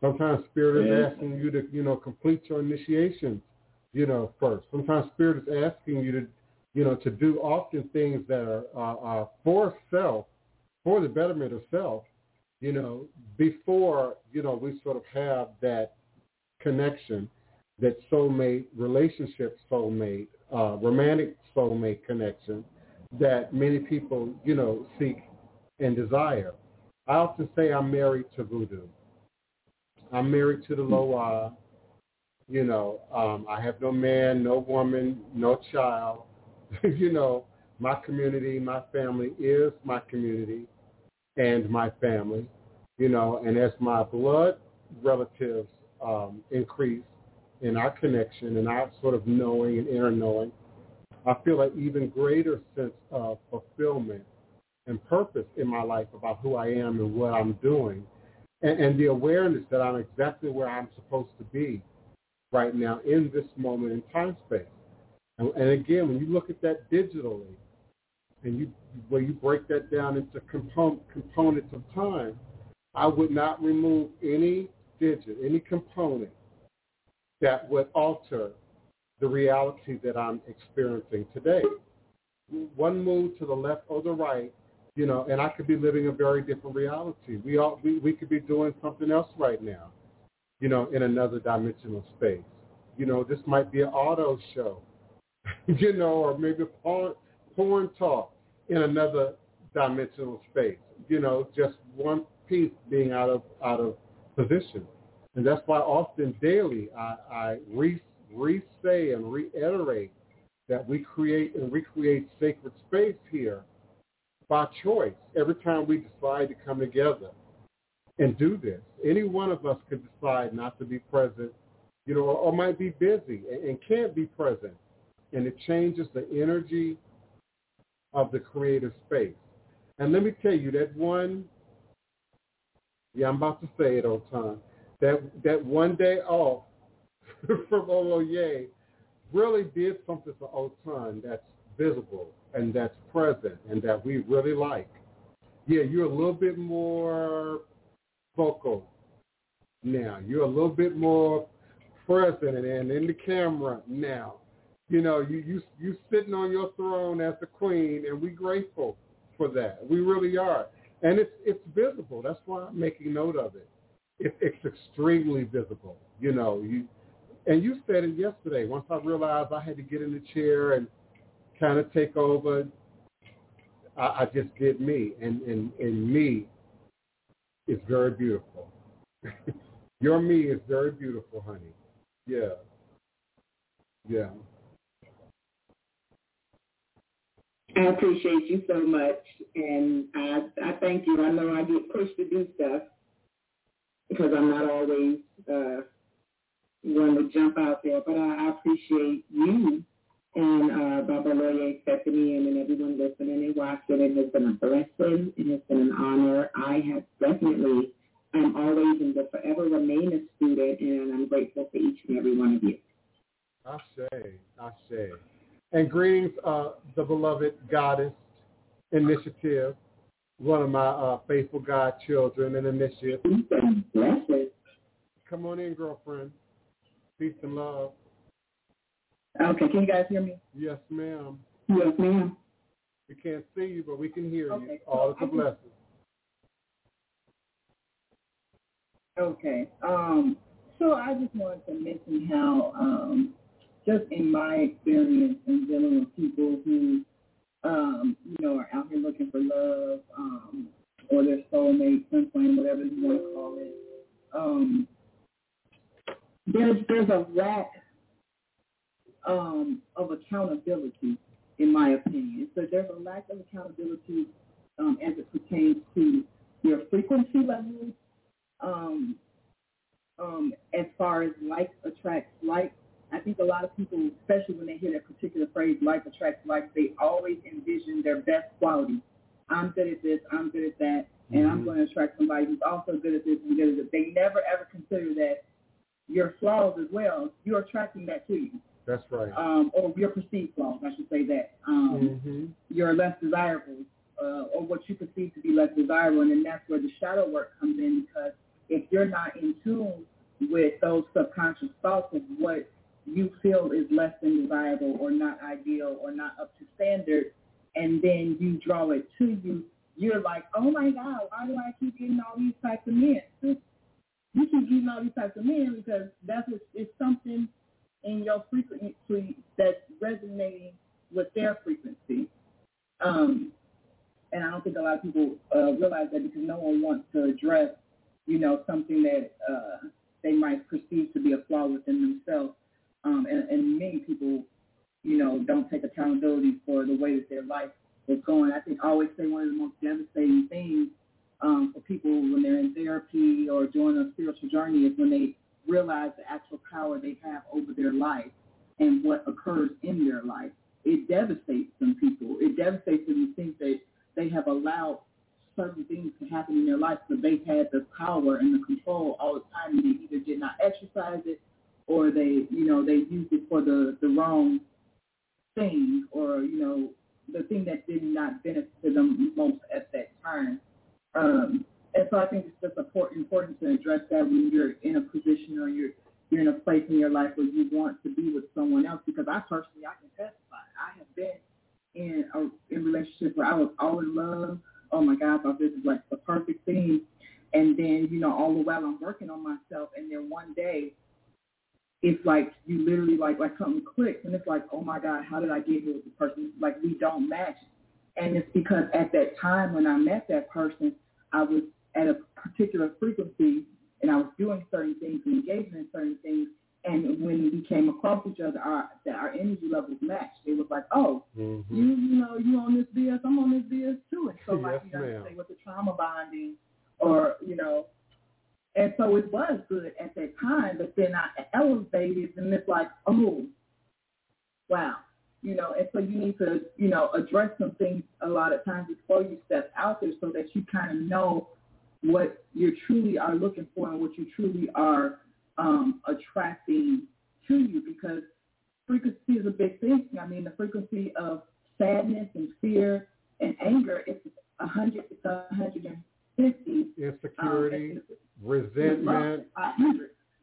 Sometimes spirit Yeah. is asking you to, you know, complete your initiations, you know, first. Sometimes spirit is asking you to, you know, to do often things that are uh, uh, for self, for the betterment of self, you know, before, you know, we sort of have that connection that soulmate relationship, soulmate, uh, romantic soulmate connection that many people, you know, seek and desire. I often say I'm married to voodoo. I'm married to the Loa. You know, um, I have no man, no woman, no child. you know, my community, my family is my community and my family. You know, and as my blood relatives um, increase in our connection and our sort of knowing and inner knowing, I feel an even greater sense of fulfillment and purpose in my life about who I am and what I'm doing, and, and the awareness that I'm exactly where I'm supposed to be right now in this moment in time space. And, and again, when you look at that digitally, and you where you break that down into component, components of time, I would not remove any digit, any component that would alter the reality that I'm experiencing today. One move to the left or the right, you know, and I could be living a very different reality. We all we, we could be doing something else right now, you know, in another dimensional space. You know, this might be an auto show, you know, or maybe porn, porn talk in another dimensional space. You know, just one piece being out of out of position. And that's why often daily I, I re, re-say and reiterate that we create and recreate sacred space here by choice every time we decide to come together and do this. Any one of us could decide not to be present, you know, or, or might be busy and, and can't be present. And it changes the energy of the creative space. And let me tell you, that one, yeah, I'm about to say it on time, that, that one day off from Oloye really did something for Otun that's visible and that's present and that we really like. Yeah, you're a little bit more vocal now. You're a little bit more present and in the camera now. You know, you you you sitting on your throne as the queen, and we're grateful for that. We really are, and it's it's visible. That's why I'm making note of it. it it's extremely visible. You know, you and you said it yesterday. Once I realized I had to get in the chair and kind of take over, I, I just did me, and and and me is very beautiful. Your me is very beautiful, honey. Yeah, yeah. I appreciate you so much, and I I thank you. I know I get pushed to do stuff because I'm not always uh, one to jump out there, but I, I appreciate you and uh, Baba Loye, Stephanie, and, and everyone listening and watching. It has been a blessing and it's been an honor. I have definitely, I'm always and will forever remain a student, and I'm grateful for each and every one of you. I say, I say. And greetings, uh, the beloved goddess initiative, one of my uh, faithful God children and initiative. Come on in, girlfriend. Peace and love. Okay, can you guys hear me? Yes, ma'am. Yes, ma'am. We can't see you, but we can hear you. Okay, All is a blessing. Okay. Um, so I just wanted to mention how, um, just in my experience in dealing with people who, um, you know, are out here looking for love, um, or their soulmate, flame, whatever you want to call it, um, there's there's a lack um, of accountability, in my opinion. So there's a lack of accountability um, as it pertains to your frequency levels, um, um, as far as like attracts like. I think a lot of people, especially when they hear that particular phrase, like attracts like, they always envision their best quality. I'm good at this, I'm good at that, and I'm Mhm. going to attract somebody who's also good at this and good at that. They never ever consider that your flaws as well, you're attracting that to you, That's right. um, or your perceived flaws, I should say that. Um, hmm you're less desirable, uh, or what you perceive to be less desirable, and then that's where the shadow work comes in because if you're not in tune with those subconscious thoughts of what you feel is less than desirable or not ideal or not up to standard, and then you draw it to you, you're like, oh my God, why do I keep getting all these types of men? You keep getting all these types of men because that's what, it's something in your frequency that's resonating with their frequency. Um, and I don't think a lot of people uh, realize that because no one wants to address, you know, something that uh, they might perceive to be a flaw within themselves. Um, and, and many people, you know, don't take accountability for the way that their life is going. I think I always say one of the most devastating things um, for people when they're in therapy or doing a spiritual journey is when they realize the actual power they have over their life and what occurs in their life. It devastates some people. It devastates them to think that they have allowed certain things to happen in their life because they've had the power and the control all the time and they either did not exercise it or they, you know, they used it for the, the wrong thing or, you know, the thing that did not benefit them most at that time. Um, and so I think it's just important, important to address that when you're in a position or you're you're in a place in your life where you want to be with someone else. Because I personally, I can testify, I have been in a in relationship where I was all in love. Oh my God, I thought this is like the perfect thing. And then you know, all the while I'm working on myself, and then one day it's like you literally like like something clicks and it's like, oh my God, how did I get here with this person? Like we don't match. And it's because at that time when I met that person, I was at a particular frequency and I was doing certain things and engaging in certain things. And when we came across each other, our that our energy levels matched. It was like, oh, Mm-hmm. you you know you on this BS, I'm on this BS too. And so like Yes, you know, ma'am. say with the trauma bonding, or you know, and so it was good at that time. But then I elevated, and it's like, oh, wow, you know. And so you need to you know address some things a lot of times before you step out there, so that you kind of know what you truly are looking for and what you truly are um, attracting to you because frequency is a big thing. I mean, the frequency of sadness and fear and anger is a hundred to a hundred and fifty. Insecurity, resentment.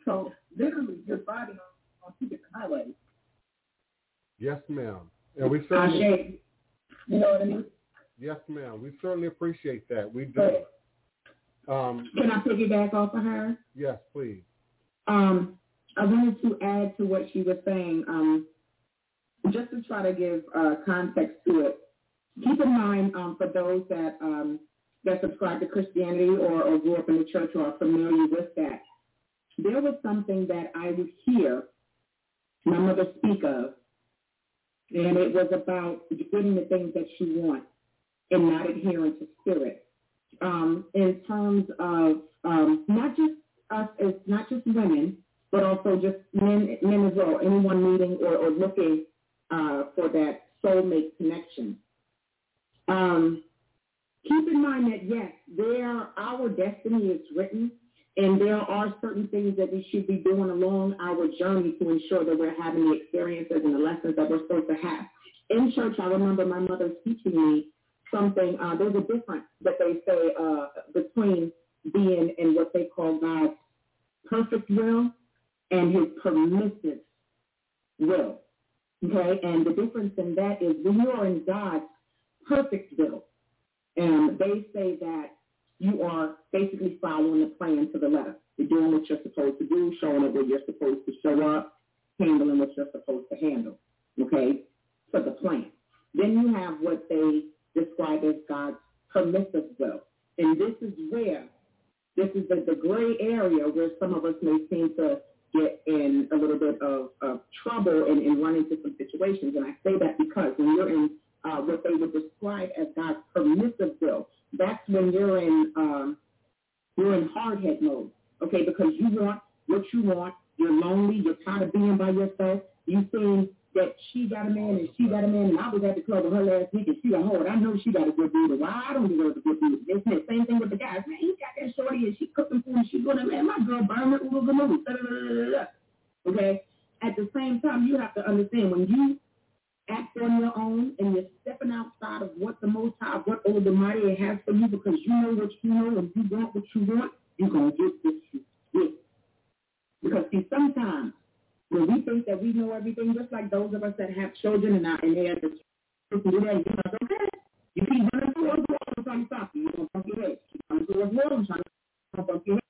So literally, you're riding on, on two different highways. Yes, ma'am. And we certainly. You know what I mean? yes, ma'am. We certainly appreciate that. We do. Um, Can I piggyback off of her? yes, please. Um, I wanted to add to what she was saying, um, just to try to give uh, context to it. Keep in mind, um, for those that um, that subscribe to Christianity or, or grew up in the church or are familiar with that, there was something that I would hear my mother speak of, and it was about getting the things that you want and not adhering to spirit. Um, in terms of um, not just us as not just women, but also just men, men as well. Anyone needing or, or looking uh, for that soulmate connection. Um, keep in mind that yes, there our destiny is written, and there are certain things that we should be doing along our journey to ensure that we're having the experiences and the lessons that we're supposed to have. In church, I remember my mother teaching me something. Uh, there's a difference that they say uh, between being in what they call God's perfect will and his permissive will. Okay, and the difference in that is when you are in God's perfect will, and they say that you are basically following the plan to the letter. You're doing what you're supposed to do, showing up where you're supposed to show up, handling what you're supposed to handle. Okay, for the plan. Then you have what they describe as God's permissive will, and this is where this is the, the gray area where some of us may seem to get in a little bit of, of trouble and, and run into some situations. And I say that because when you're in uh, what they would describe as God's permissive will, that's when you're in um, you're in hard head mode. Okay, because you want what you want. You're lonely. You're tired of being by yourself. You see that she got a man and she got a man, and I was at the club with her last week and she got hold. I know she got a good dude. Why I don't deserve a good dude? It's the same thing with the guys. Man, he got that shorty and she cooking food and she it. Man, my girl burn it over the moon. Okay. At the same time, you have to understand when you act on your own and you're stepping outside of what the Most High, what all the Mighty has for you because you know what you know and you want what you want, you're going to get what you get. Because see, sometimes when we think that we know everything, just like those of us that have children and, I, and they have the that, you're like, okay, you keep running towards the wall, I'm trying to stop you. To bump your head. Keep running towards the wall, I'm trying to bump your head.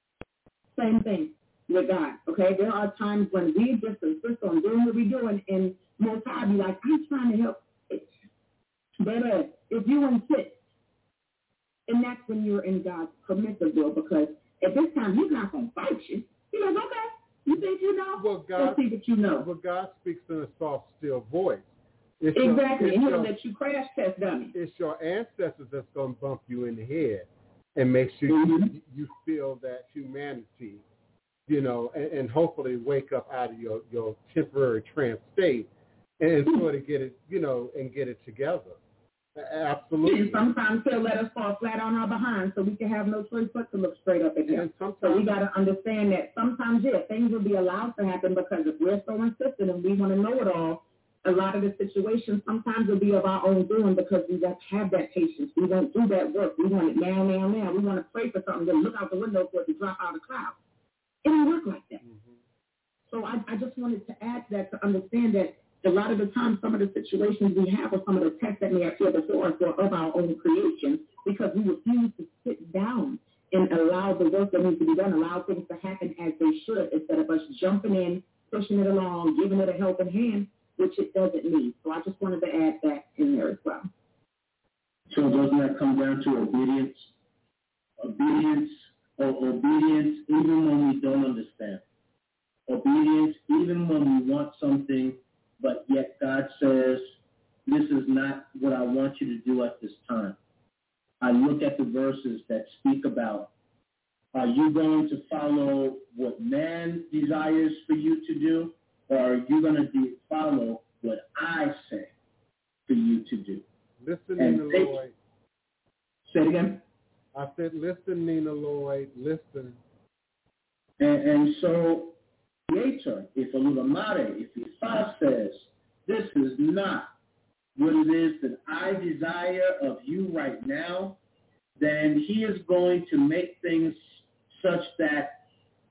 Same thing. with God. Okay, there are times when we just insist on doing what we're doing, and most high be like, I'm trying to help. But uh, if you insist, and that's when you're in God's permissive will, because at this time He's not going to fight you. He's like, okay, you think you know? Well, God, see what you know. Well, God speaks in a soft, still voice. It's Exactly, it's and He'll your- let you crash test dummy. it's your ancestors that's going to bump you in the head and make sure Mhm. you, you feel that humanity, you know, and, and hopefully wake up out of your, your temporary trance state and Mhm. sort of get it, you know, and get it together. A- And Absolutely. sometimes He'll let us fall flat on our behind, so we can have no choice but to look straight up at Him. So we got to understand that sometimes, yeah, things will be allowed to happen because if we're so insistent and we want to know it all, a lot of the situations sometimes will be of our own doing because we don't have that patience. We won't do that work. We want it now, now, now. We want to pray for something, then look out the window for it to drop out of the cloud. It don't work like that. Mhm. So I, I just wanted to add that to understand that a lot of the time some of the situations we have or some of the tests that may appear before us are of our own creation because we refuse to sit down and allow the work that needs to be done, allow things to happen as they should instead of us jumping in, pushing it along, giving it a helping hand, which it doesn't need. So I just wanted to add that in there as well. So doesn't that come down to obedience? Obedience or obedience even when we don't understand. Obedience even when we want something, but yet God says, this is not what I want you to do at this time. I look at the verses that speak about, are you going to follow what man desires for you to do, or are you going to follow what I say for you to do? listen, And Nina they- Lloyd. Say it again. I said, listen, Nina Lloyd, listen. And, and so, Creator, if Olodumare, if Ifa says, this is not what it is that I desire of you right now, then he is going to make things such that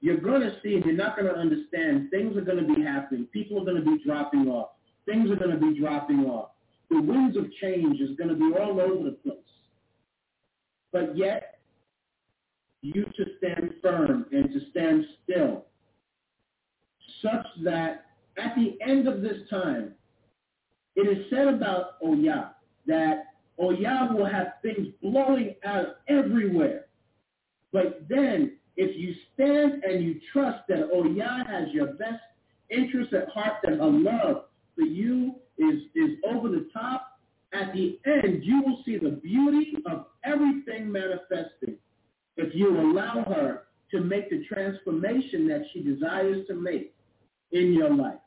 you're going to see and you're not going to understand. Things are going to be happening. People are going to be dropping off. Things are going to be dropping off. The winds of change is going to be all over the place. But yet, you to stand firm and to stand still, such that at the end of this time, it is said about Oya that Oya will have things blowing out everywhere. But then, if you stand and you trust that Oya has your best interest at heart, that her love for you is, is over the top, at the end, you will see the beauty of everything manifesting if you allow her to make the transformation that she desires to make in your life.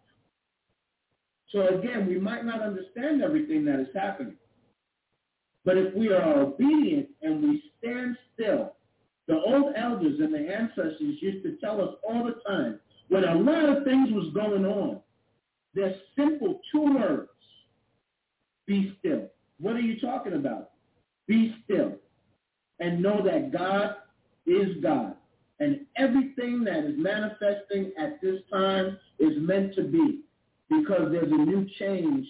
So again, we might not understand everything that is happening. But if we are obedient and we stand still, the old elders and the ancestors used to tell us all the time, when a lot of things was going on, there's simple two words. Be still. What are you talking about? Be still. And know that God is God. And everything that is manifesting at this time is meant to be because there's a new change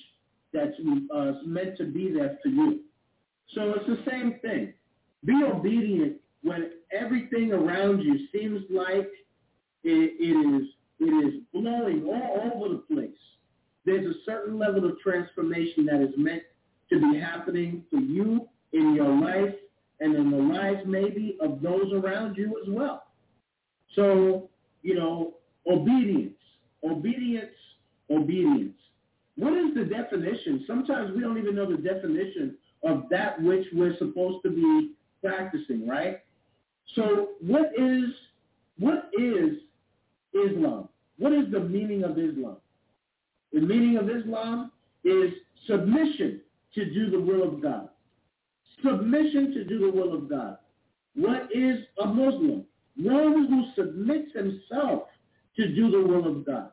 that's uh, meant to be there for you. So it's the same thing. Be obedient when everything around you seems like it, it is it is blowing all over the place. There's a certain level of transformation that is meant to be happening for you in your life and in the lives maybe of those around you as well. So, you know, obedience, obedience, obedience. What is the definition? Sometimes we don't even know the definition of that which we're supposed to be practicing, right? So what is what is Islam? What is the meaning of Islam? The meaning of Islam is submission to do the will of God. Submission to do the will of God. What is a Muslim? One who submits himself to do the will of God.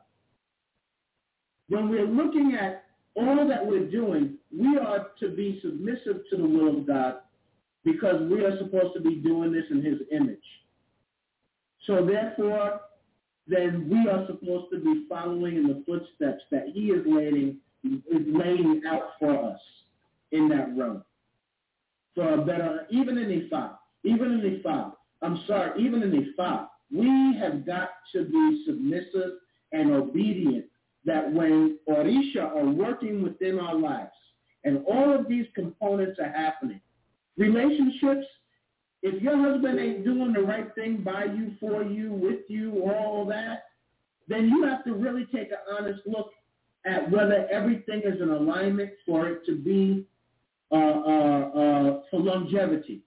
When we're looking at all that we're doing, we are to be submissive to the will of God because we are supposed to be doing this in his image. So therefore, then we are supposed to be following in the footsteps that he is laying, is laying out for us in that realm. For a better, even in Ifa, even in Ifa, I'm sorry, even in Ifa, we have got to be submissive and obedient that when Orisha are working within our lives and all of these components are happening, relationships, if your husband ain't doing the right thing by you, for you, with you, all that, then you have to really take an honest look at whether everything is in alignment for it to be uh, uh, uh, for longevity.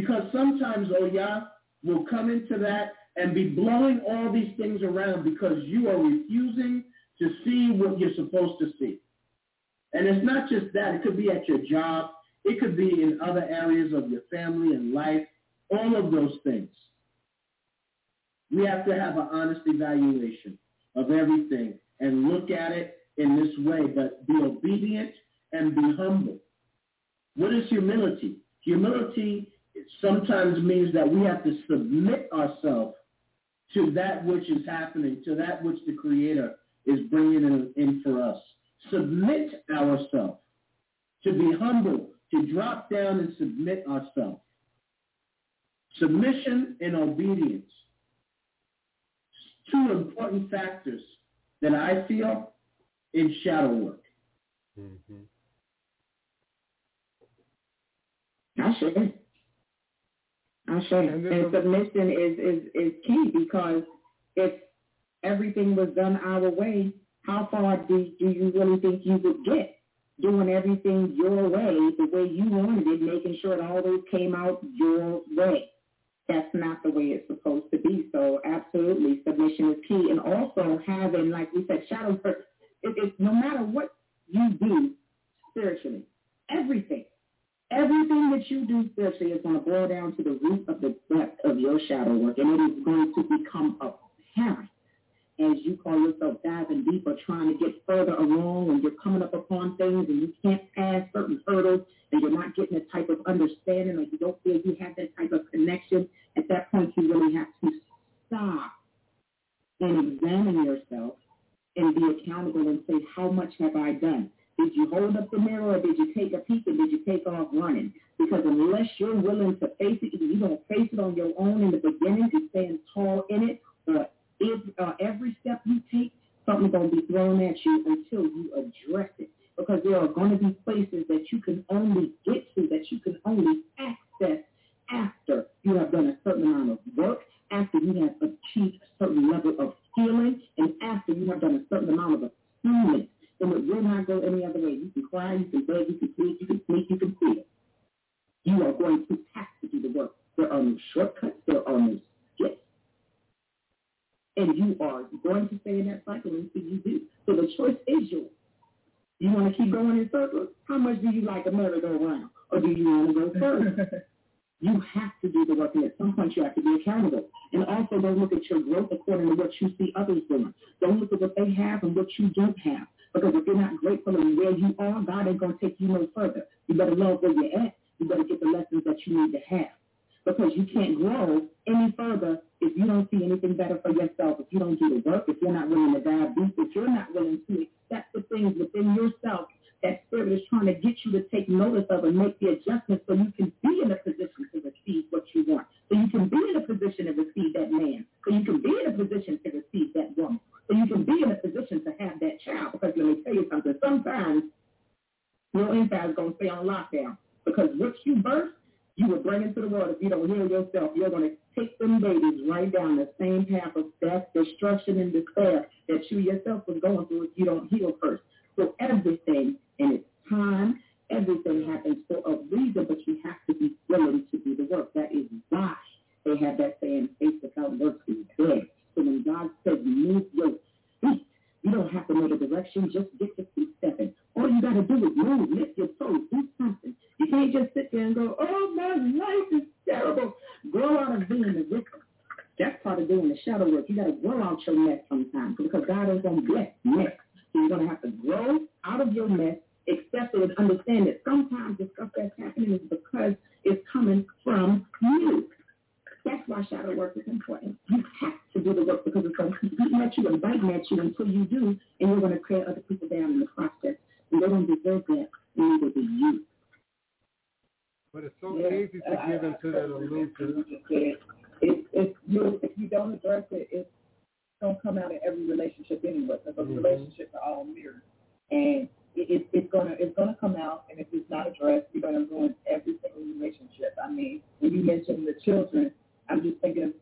Because sometimes oh Oya will come into that and be blowing all these things around because you are refusing to see what you're supposed to see. And it's not just that. It could be at your job. It could be in other areas of your family and life, all of those things. We have to have an honest evaluation of everything and look at it in this way, but be obedient and be humble. What is humility? Humility sometimes means that we have to submit ourselves to that which is happening, to that which the Creator is bringing in, in for us. Submit ourselves, to be humble, to drop down and submit ourselves. Submission and obedience. Two important factors that I feel in shadow work. Mm-hmm. I should. I should. And And submission is, is, is key because if everything was done our way, how far do, do you really think you would get? Doing everything your way, the way you wanted it, making sure it always came out your way. That's not the way it's supposed to be. So absolutely, submission is key. And also having, like we said, shadow work, it, it, no matter what you do spiritually, everything, Everything that you do spiritually is going to boil down to the root of the depth of your shadow work, and it is going to become apparent as you call yourself diving deeper, trying to get further along, and you're coming up upon things, and you can't pass certain hurdles, and you're not getting the type of understanding, or you don't feel you have that type of connection. At that point, you really have to stop and examine yourself and be accountable and say, how much have I done? Did you hold up the mirror or did you take a peek and did you take off running? Because unless you're willing to face it, you're going to face it on your own in the beginning and stand tall in it, or if, uh, every step you take, something's going to be thrown at you until you address it. Because there are going to be places that you can only get to, that you can only access after you have done a certain amount of work, after you have achieved a certain level of healing, and after you have done a certain amount of attunement and it will not go any other way. You can cry, you can beg, you can plead, you can sneak, you can plead. You are going to have to do the work. There are no shortcuts. There are no skips. And you are going to stay in that cycle until you do. So the choice is yours. You want to keep going in circles? How much do you like a merry-go-round? Or do you want to go further? you have to do the work, and at some point you have to be accountable. And also don't look at your growth according to what you see others doing. Don't look at what they have and what you don't have. Because if you're not grateful in where you are, God ain't going to take you no further. You better love where you're at. You better get the lessons that you need to have. Because you can't grow any further if you don't see anything better for yourself, if you don't do the work, if you're not willing to dive deep, if you're not willing to accept the things within yourself that spirit is trying to get you to take notice of and make the adjustments so you can be in a position to receive what you want. So you can be in a position to receive that man. So you can be in a position to receive that woman. So you can be in a position to have that child. Because let me tell you something, sometimes your inside is going to stay on lockdown. Because what you birth, you will bring into the world. If you don't heal yourself, you're going to take them babies right down the same path of death, destruction, and despair that you yourself was going through if you don't heal first. So everything in its time, everything happens for a reason, but you have to be willing to do the work. That is why they have that saying, faith without work is dead. So when God says move your feet, you don't have to know the direction, just get your feet stepping. All you got to do is move, lift your toes, do something. You can't just sit there and go, oh, my life is terrible. Grow out of being the victim. That's part of doing the shadow work. You got to grow out your mess sometimes because God is going to bless mess. So you're going to have to grow out of your mess, accept it, and understand that sometimes the stuff that's happening is because it's coming from you. That's why shadow work is important. You have to do the work because it's going to eating at you and biting at you until you do, and you're going to tear other people down in the process. And they don't deserve that, and neither do you. But it's so Yeah. easy to give into that illusion. It, it, if you if you don't address it, it's gonna come out in every relationship anyway. Because Mhm. relationships are all mirrors, and it, it, it's gonna it's gonna come out. And if it's not addressed, you're gonna ruin every single relationship. I mean, when you mentioned the children, I'm just thinking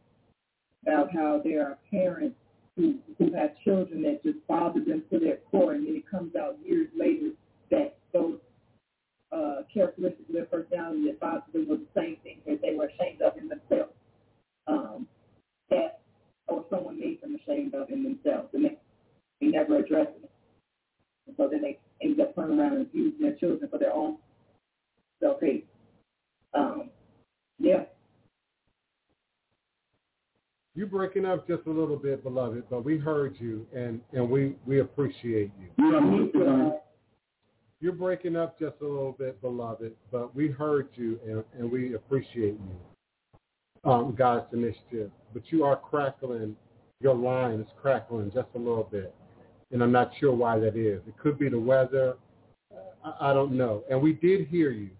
about how there are parents who who have children that just bother them to their core, and then it comes out years later that those uh, characteristics of their personality that bothered them were the same things that they were ashamed of in themselves. Um, that or someone made them ashamed of in themselves, and they, they never addressed it. And so then they end up turning around and abusing their children for their own self-hate. Um, yeah. You breaking up just a little bit, beloved, but we heard you and, and we, we appreciate you. You're on mute, Devon. You're breaking up just a little bit, beloved, but we heard you and, and we appreciate you. Um, God's initiative. But you are crackling, your line is crackling just a little bit. And I'm not sure why that is. It could be the weather. I, I don't know. And we did hear you.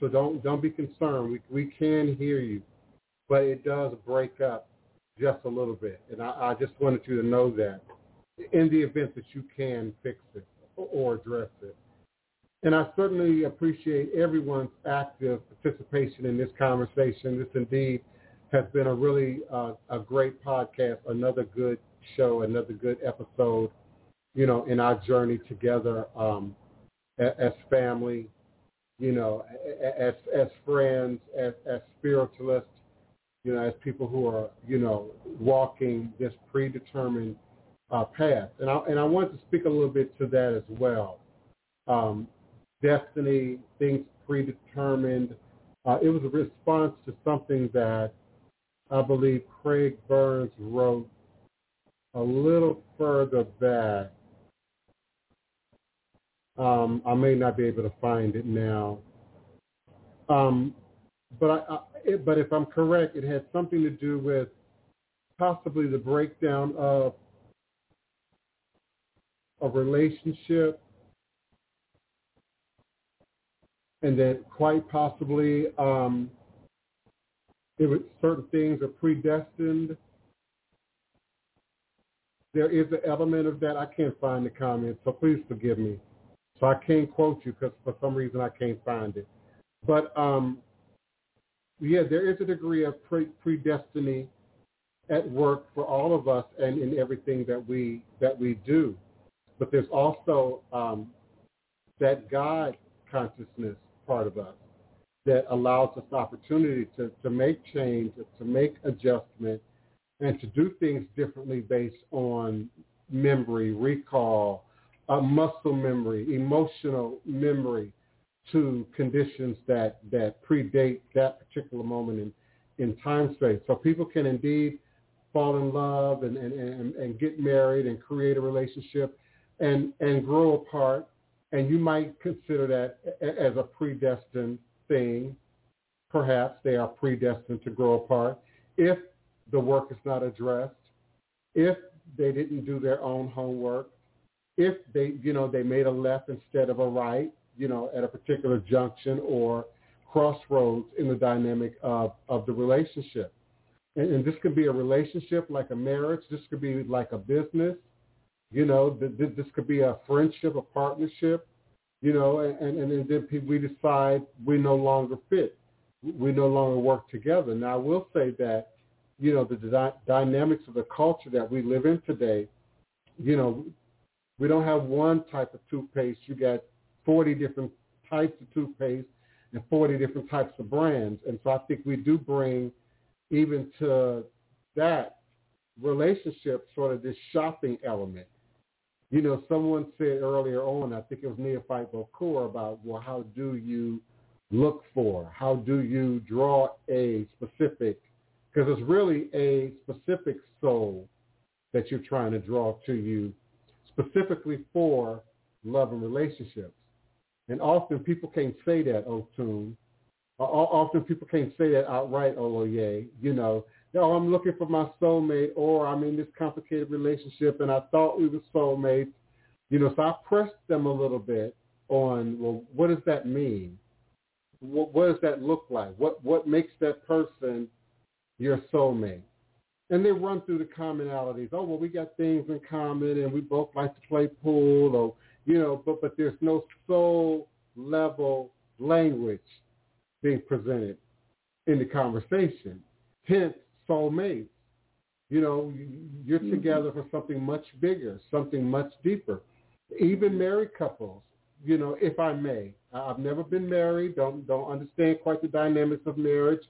So don't don't be concerned. We we can hear you. But it does break up just a little bit. And I, I just wanted you to know that in the event that you can fix it or address it. And I certainly appreciate everyone's active participation in this conversation. This indeed has been a really uh, a great podcast, another good show, another good episode, you know, in our journey together um, as, family, you know, as as friends, as as spiritualists, you know, as people who are, you know, walking this predetermined uh, path. And I and I wanted to speak a little bit to that as well. Um, destiny, things predetermined. Uh, it was a response to something that I believe Craig Burns wrote a little further back. Um, I may not be able to find it now. Um, but I, I, it, but if I'm correct, it had something to do with possibly the breakdown of a relationship and that quite possibly um, it was certain things are predestined. There is an element of that. I can't find the comment, so please forgive me. So I can't quote you because for some reason I can't find it. But um, yeah, there is a degree of pre- predestiny at work for all of us and in everything that we that we do. But there's also um, that God consciousness part of us that allows us opportunity to, to make change, to make adjustment, and to do things differently based on memory, recall, muscle memory, emotional memory to conditions that, that predate that particular moment in, in time space. So people can indeed fall in love and, and, and, and get married and create a relationship and, and grow apart and you might consider that as a predestined thing. Perhaps they are predestined to grow apart if the work is not addressed, if they didn't do their own homework, if they, you know, they made a left instead of a right, you know, at a particular junction or crossroads in the dynamic of, of the relationship. And, and this could be a relationship like a marriage. This could be like a business. You know, th- th- this could be a friendship, a partnership, you know, and, and, and then we decide we no longer fit. We no longer work together. Now, I will say that, you know, the dy- dynamics of the culture that we live in today, you know, we don't have one type of toothpaste. You got 40 different types of toothpaste and 40 different types of brands. And so I think we do bring even to that relationship sort of this shopping element you know, someone said earlier on, I think it was Neophyte Bokor, about, well, how do you look for? How do you draw a specific, because it's really a specific soul that you're trying to draw to you specifically for love and relationships. And often people can't say that, Otun. Often people can't say that outright, Oloye. You know, oh, I'm looking for my soulmate, or I'm in this complicated relationship, and I thought we were soulmates. You know, so I pressed them a little bit on, well, what does that mean? What, what does that look like? What what makes that person your soulmate. And they run through the commonalities. Oh, well, we got things in common and we both like to play pool or, you know, but, but there's no soul level language being presented in the conversation. Hence, soulmates. You know, you're Mhm. together for something much bigger, something much deeper. Even married couples, you know, if I may, I've never been married, don't don't understand quite the dynamics of marriage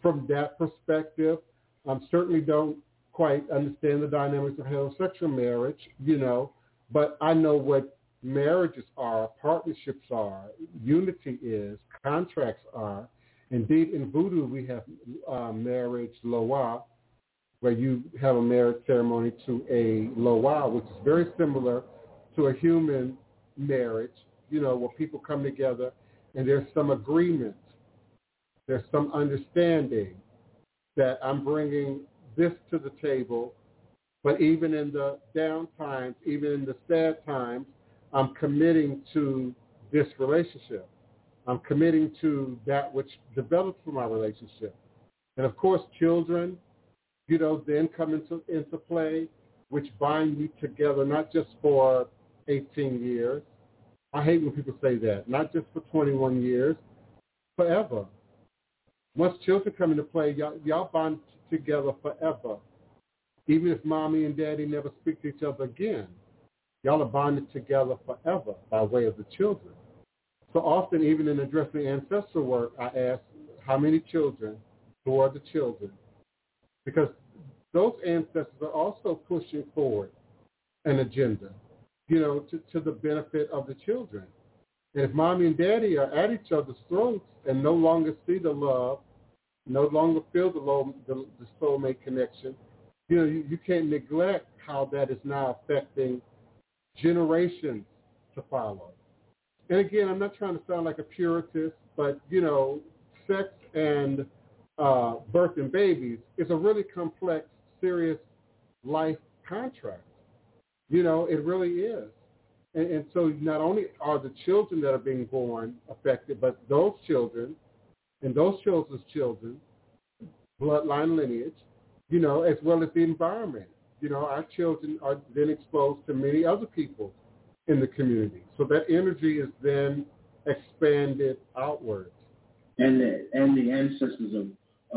from that perspective. Um, certainly don't quite understand the dynamics of heterosexual marriage, you know, but I know what marriages are, partnerships are, unity is, contracts are. Indeed, in voodoo, we have uh, marriage loa, where you have a marriage ceremony to a loa, which is very similar to a human marriage, you know, where people come together and there's some agreement, there's some understanding that I'm bringing this to the table, but even in the down times, even in the sad times, I'm committing to this relationship. I'm committing to that which developed from our relationship. And of course, children, you know, then come into, into play, which bind you together, not just for 18 years. I hate when people say that. Not just for 21 years, forever. Once children come into play, y'all, y'all bond together forever. Even if mommy and daddy never speak to each other again, y'all are bonded together forever by way of the children. So often, even in addressing ancestral work, I ask, how many children? Who are the children? Because those ancestors are also pushing forward an agenda, you know, to, to the benefit of the children. And if mommy and daddy are at each other's throats and no longer see the love, no longer feel the, low, the, the soulmate connection, you know, you, you can't neglect how that is now affecting generations to follow. And again, I'm not trying to sound like a puritist, but, you know, sex and uh, birth and babies is a really complex, serious life contract. You know, it really is. And, and so not only are the children that are being born affected, but those children and those children's children, bloodline lineage, you know, as well as the environment. You know, our children are then exposed to many other people in the community. So that energy is then expanded outwards. and the, and the ancestors of,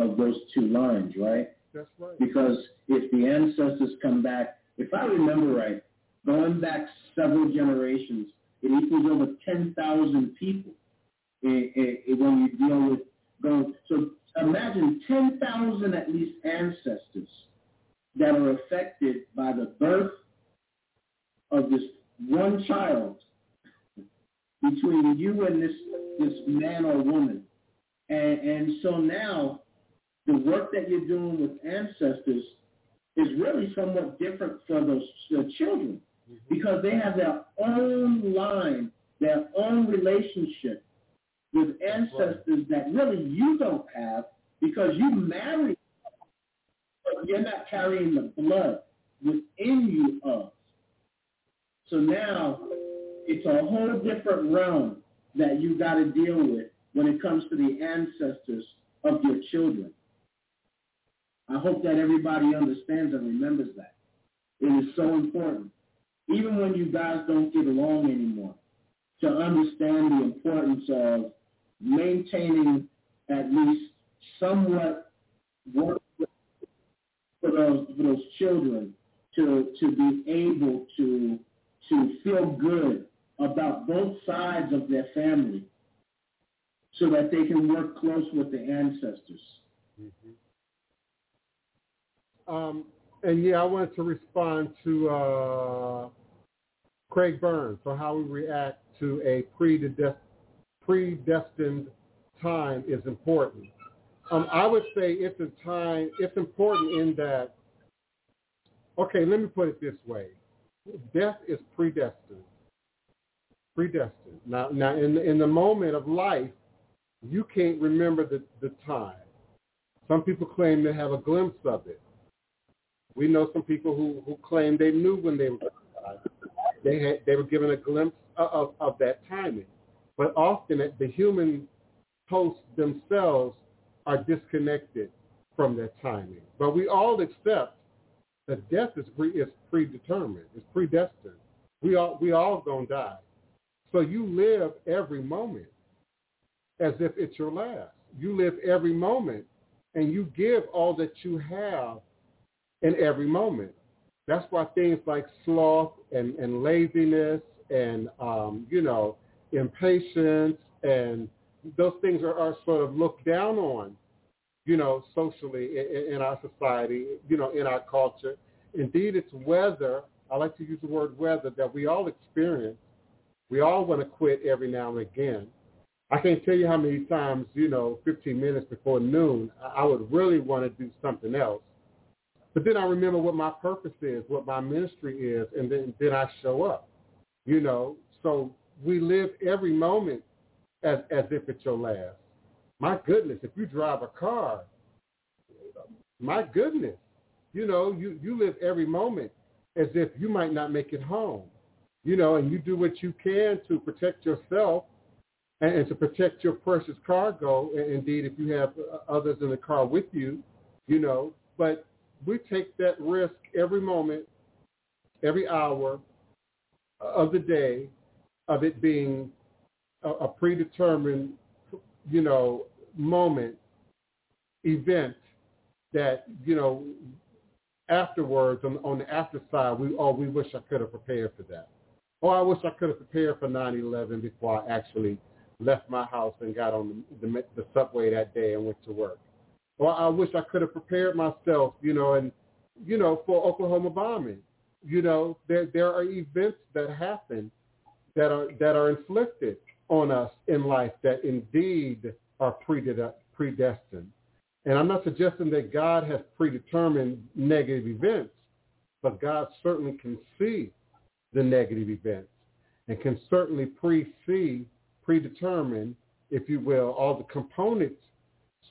of those two lines, right? That's right. Because if the ancestors come back, if I remember right, going back several generations, it equals over 10,000 people eh, eh, eh, when you deal with going. So imagine 10,000 at least ancestors that are affected by the birth of this one child between you and this this man or woman. And, and so now the work that you're doing with ancestors is really somewhat different for those the children mm-hmm. because they have their own line, their own relationship with ancestors that really you don't have because you married, but you're not carrying the blood within you of. So now it's a whole different realm that you got to deal with when it comes to the ancestors of your children. I hope that everybody understands and remembers that. It is so important, even when you guys don't get along anymore, to understand the importance of maintaining at least somewhat work for those, for those children to, to be able to, to feel good about both sides of their family so that they can work close with the ancestors. Um, and yeah, I wanted to respond to uh, Craig Burns for how we react to a predestined, predestined time is important. Um, I would say it's a time. It's important in that. Okay, let me put it this way: death is predestined. Predestined. Now, now in in the moment of life, you can't remember the the time. Some people claim to have a glimpse of it. We know some people who, who claim they knew when they were. They had they were given a glimpse of, of, of that timing. But often the human hosts themselves are disconnected from that timing. But we all accept that death is, pre, is predetermined, it's predestined. We all, we all to die. So you live every moment as if it's your last. You live every moment and you give all that you have in every moment. That's why things like sloth and, and laziness and, um, you know, impatience and those things are, are sort of looked down on, you know, socially in, in our society, you know, in our culture. Indeed, it's weather. I like to use the word weather that we all experience. We all want to quit every now and again. I can't tell you how many times, you know, 15 minutes before noon, I would really want to do something else. But then I remember what my purpose is, what my ministry is, and then, then I show up, you know. So we live every moment as, as if it's your last. My goodness, if you drive a car, my goodness, you know, you, you live every moment as if you might not make it home, you know, and you do what you can to protect yourself and, and to protect your precious cargo. And indeed, if you have uh, others in the car with you, you know, but we take that risk every moment, every hour of the day of it being a, a predetermined, you know, moment, event that, you know, afterwards on, on the after side, we, oh, we wish I could have prepared for that. Oh, I wish I could have prepared for 9-11 before I actually left my house and got on the, the, the subway that day and went to work. Or I wish I could have prepared myself, you know, and, you know, for Oklahoma bombing. You know, there, there are events that happen that are, that are inflicted on us in life that indeed are predestined. And I'm not suggesting that God has predetermined negative events, but God certainly can see the negative events and can certainly pre-see, predetermine, if you will, all the components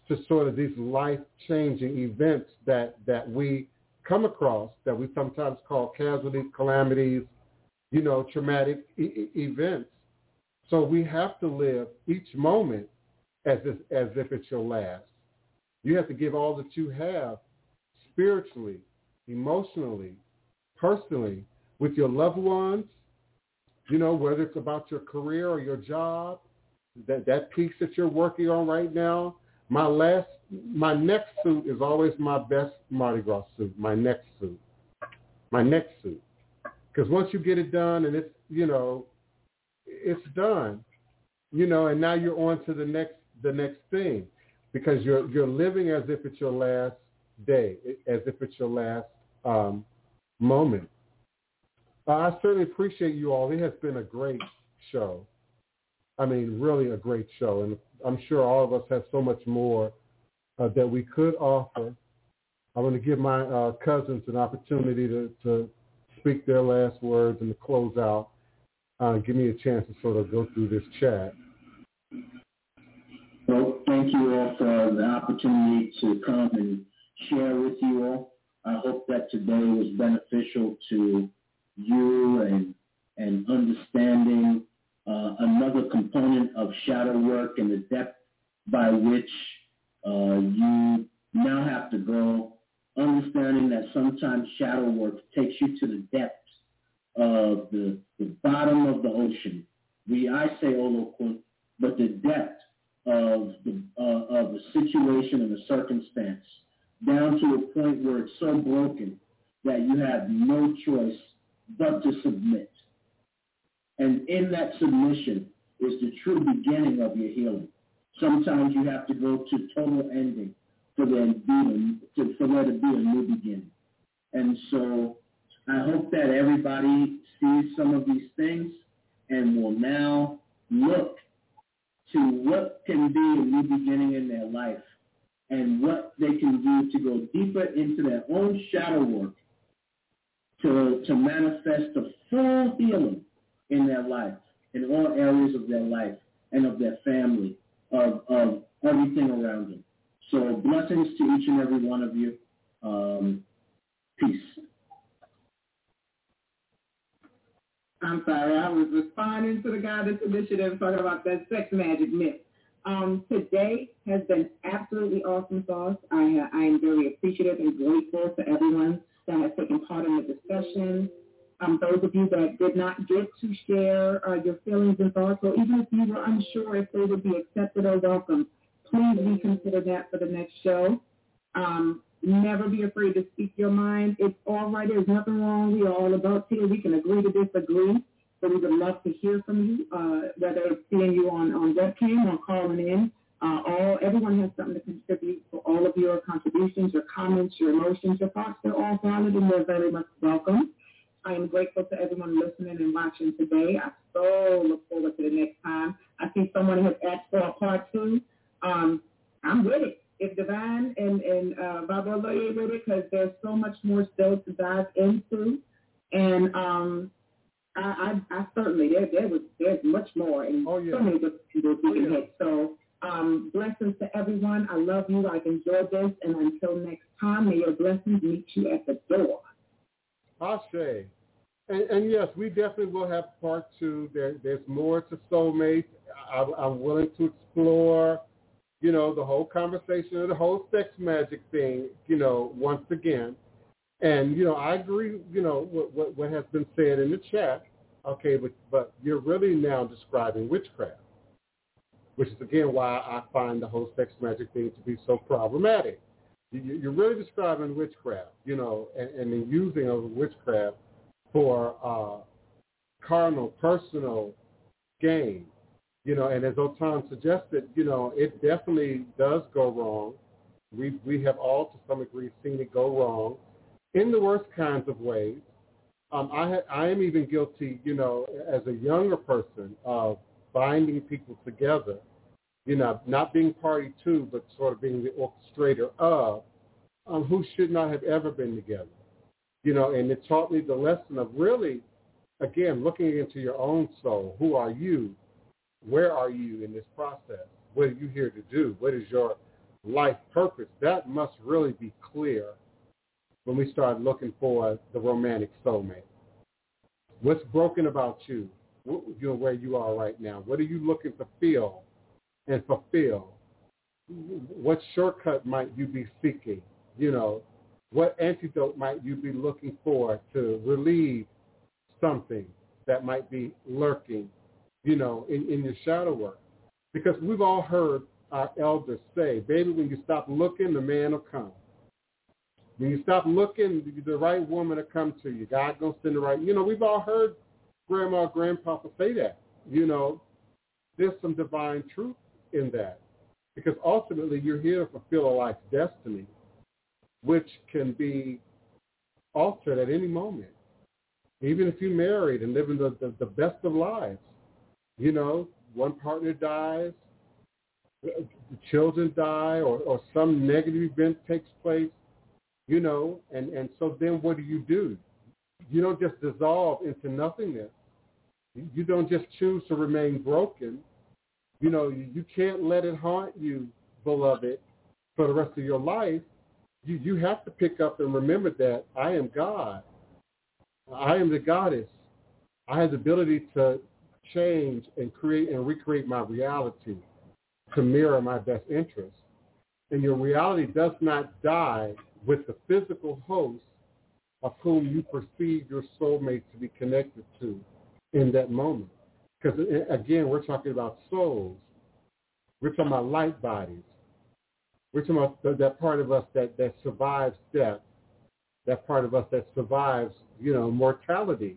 to sort of these life-changing events that, that we come across that we sometimes call casualties, calamities, you know, traumatic e- events. So we have to live each moment as if, as if it's your last. You have to give all that you have spiritually, emotionally, personally, with your loved ones, you know, whether it's about your career or your job, that, that piece that you're working on right now. My last, my next suit is always my best Mardi Gras suit, my next suit, my next suit. Because once you get it done and it's, you know, it's done, you know, and now you're on to the next, the next thing because you're you're living as if it's your last day, as if it's your last um, moment. Uh, I certainly appreciate you all. It has been a great show. I mean, really a great show, and I'm sure all of us have so much more uh, that we could offer. I want to give my uh, cousins an opportunity to, to speak their last words and to close out. Uh, give me a chance to sort of go through this chat. Well, thank you all for the opportunity to come and share with you all. I hope that today was beneficial to you and and understanding uh, another component of shadow work and the depth by which uh, you now have to go, understanding that sometimes shadow work takes you to the depths of the, the bottom of the ocean. We I say Olokun, but the depth of the uh, of the situation and the circumstance down to a point where it's so broken that you have no choice but to submit. And in that submission is the true beginning of your healing. Sometimes you have to go to total ending for there to be a, for there to be a new beginning. And so I hope that everybody sees some of these things and will now look to what can be a new beginning in their life and what they can do to go deeper into their own shadow work to, to manifest the full healing in their life, in all areas of their life and of their family, of, of everything around them. So blessings to each and every one of you. Um, peace. I'm sorry, I was responding to the that's initiative talking about that sex magic myth. Um, today has been absolutely awesome, Sauce. I, I am very appreciative and grateful to everyone that has taken part in the discussion. Um, those of you that did not get to share uh, your feelings and thoughts, or even if you were unsure if they would be accepted or welcome, please reconsider that for the next show. Um, never be afraid to speak your mind. It's all right. There's nothing wrong. We are all about here. We can agree to disagree. So we would love to hear from you, uh, whether it's seeing you on, on webcam or calling in. Uh, all everyone has something to contribute. So all of your contributions, your comments, your emotions, your thoughts, they're all valid and they're very much welcome. I am grateful to everyone listening and watching today. I so look forward to the next time. I see someone has asked for a part two. Um, I'm with it. If Divine and, and uh, Baba Loye with it, because there's so much more still to dive into. And um, I, I, I certainly, there, there was, there's much more and Oh, yeah. so many different people we Oh, can hit. So um, blessings to everyone. I love you. I've enjoyed this. And until next time, may your blessings meet you at the door. Ashe. And, and yes, we definitely will have part two. There, there's more to soulmates. I, I'm willing to explore, you know, the whole conversation of the whole sex magic thing, you know, once again. And, you know, I agree, you know, what, what, what has been said in the chat. Okay, but, but you're really now describing witchcraft, which is, again, why I find the whole sex magic thing to be so problematic. You- You're really describing witchcraft, you know, and, and the using of witchcraft for uh, carnal, personal gain. You know, and as Otun suggested, you know, it definitely does go wrong. We we have all to some degree seen it go wrong in the worst kinds of ways. Um, I ha- I am even guilty, you know, as a younger person of binding people together. You know, not being party to, but sort of being the orchestrator of, um, who should not have ever been together you know, and it taught me the lesson of really, again, looking into your own soul. Who are you? Where are you in this process? What are you here to do? What is your life purpose? That must really be clear when we start looking for the romantic soulmate. What's broken about you? What, you know, where you are right now. What are you looking to feel and fulfill? What shortcut might you be seeking? You know, what antidote might you be looking for to relieve something that might be lurking, you know, in, in your shadow work? Because we've all heard our elders say, baby, when you stop looking, the man will come. When you stop looking, the right woman will come to you. God gonna send the right. You know, we've all heard grandma, grandpapa say that. You know, there's some divine truth in that, because ultimately you're here to fulfill a life's destiny which can be altered at any moment. Even if you're married and living the, the, the best of lives, you know, one partner dies, the children die, or, or some negative event takes place, you know, and, and so then what do you do? You don't just dissolve into nothingness. You don't just choose to remain broken. You know, you, can't let it haunt you, beloved, for the rest of your life you, you have to pick up and remember that I am God. I am the goddess. I have the ability to change and create and recreate my reality to mirror my best interest. And your reality does not die with the physical host of whom you perceive your soulmate to be connected to in that moment. Because again, we're talking about souls. We're talking about light bodies. We're talking about th- that part of us that, that survives death, that part of us that survives, you know, mortality.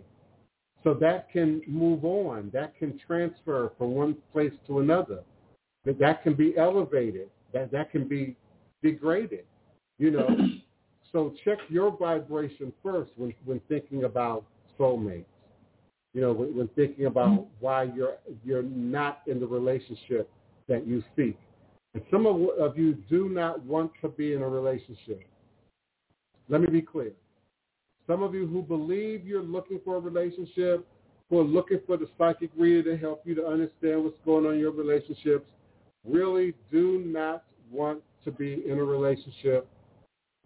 So that can move on. That can transfer from one place to another. That that can be elevated. That that can be degraded. You know. so check your vibration first when, when thinking about soulmates. You know, when, when thinking about mm-hmm. why you're you're not in the relationship that you seek. And some of, of you do not want to be in a relationship. Let me be clear. Some of you who believe you're looking for a relationship, who are looking for the psychic reader to help you to understand what's going on in your relationships, really do not want to be in a relationship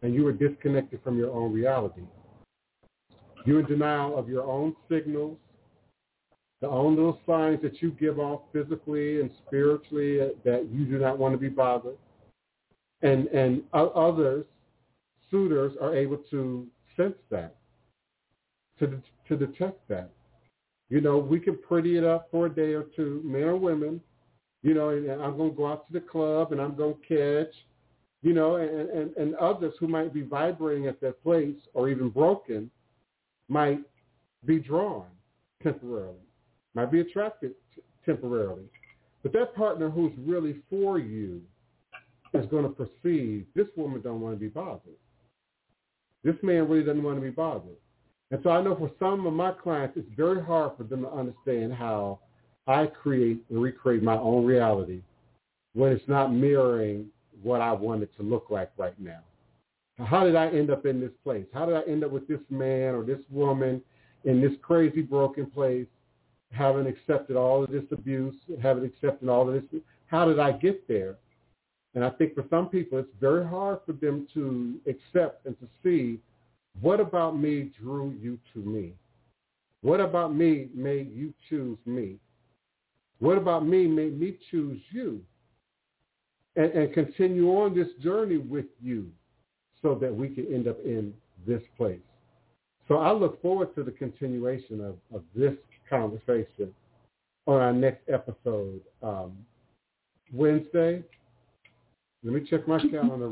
and you are disconnected from your own reality. You're in denial of your own signals. the own little signs that you give off physically and spiritually that you do not want to be bothered. And, and others, suitors, are able to sense that, to, to detect that. You know, we can pretty it up for a day or two, men or women. You know, and I'm going to go out to the club and I'm going to catch, you know, and, and, and others who might be vibrating at that place or even broken might be drawn temporarily, might be attracted t- temporarily. But that partner who's really for you is going to perceive this woman don't want to be bothered. This man really doesn't want to be bothered. And so I know for some of my clients, it's very hard for them to understand how I create and recreate my own reality when it's not mirroring what I want it to look like right now. How did I end up in this place? How did I end up with this man or this woman in this crazy broken place, having accepted all of this abuse, having accepted all of this? How did I get there? And I think for some people, it's very hard for them to accept and to see what about me drew you to me? What about me made you choose me? What about me made me choose you? And, and continue on this journey with you so that we can end up in this place. So I look forward to the continuation of, of this conversation on our next episode um, Wednesday. Let me check my calendar.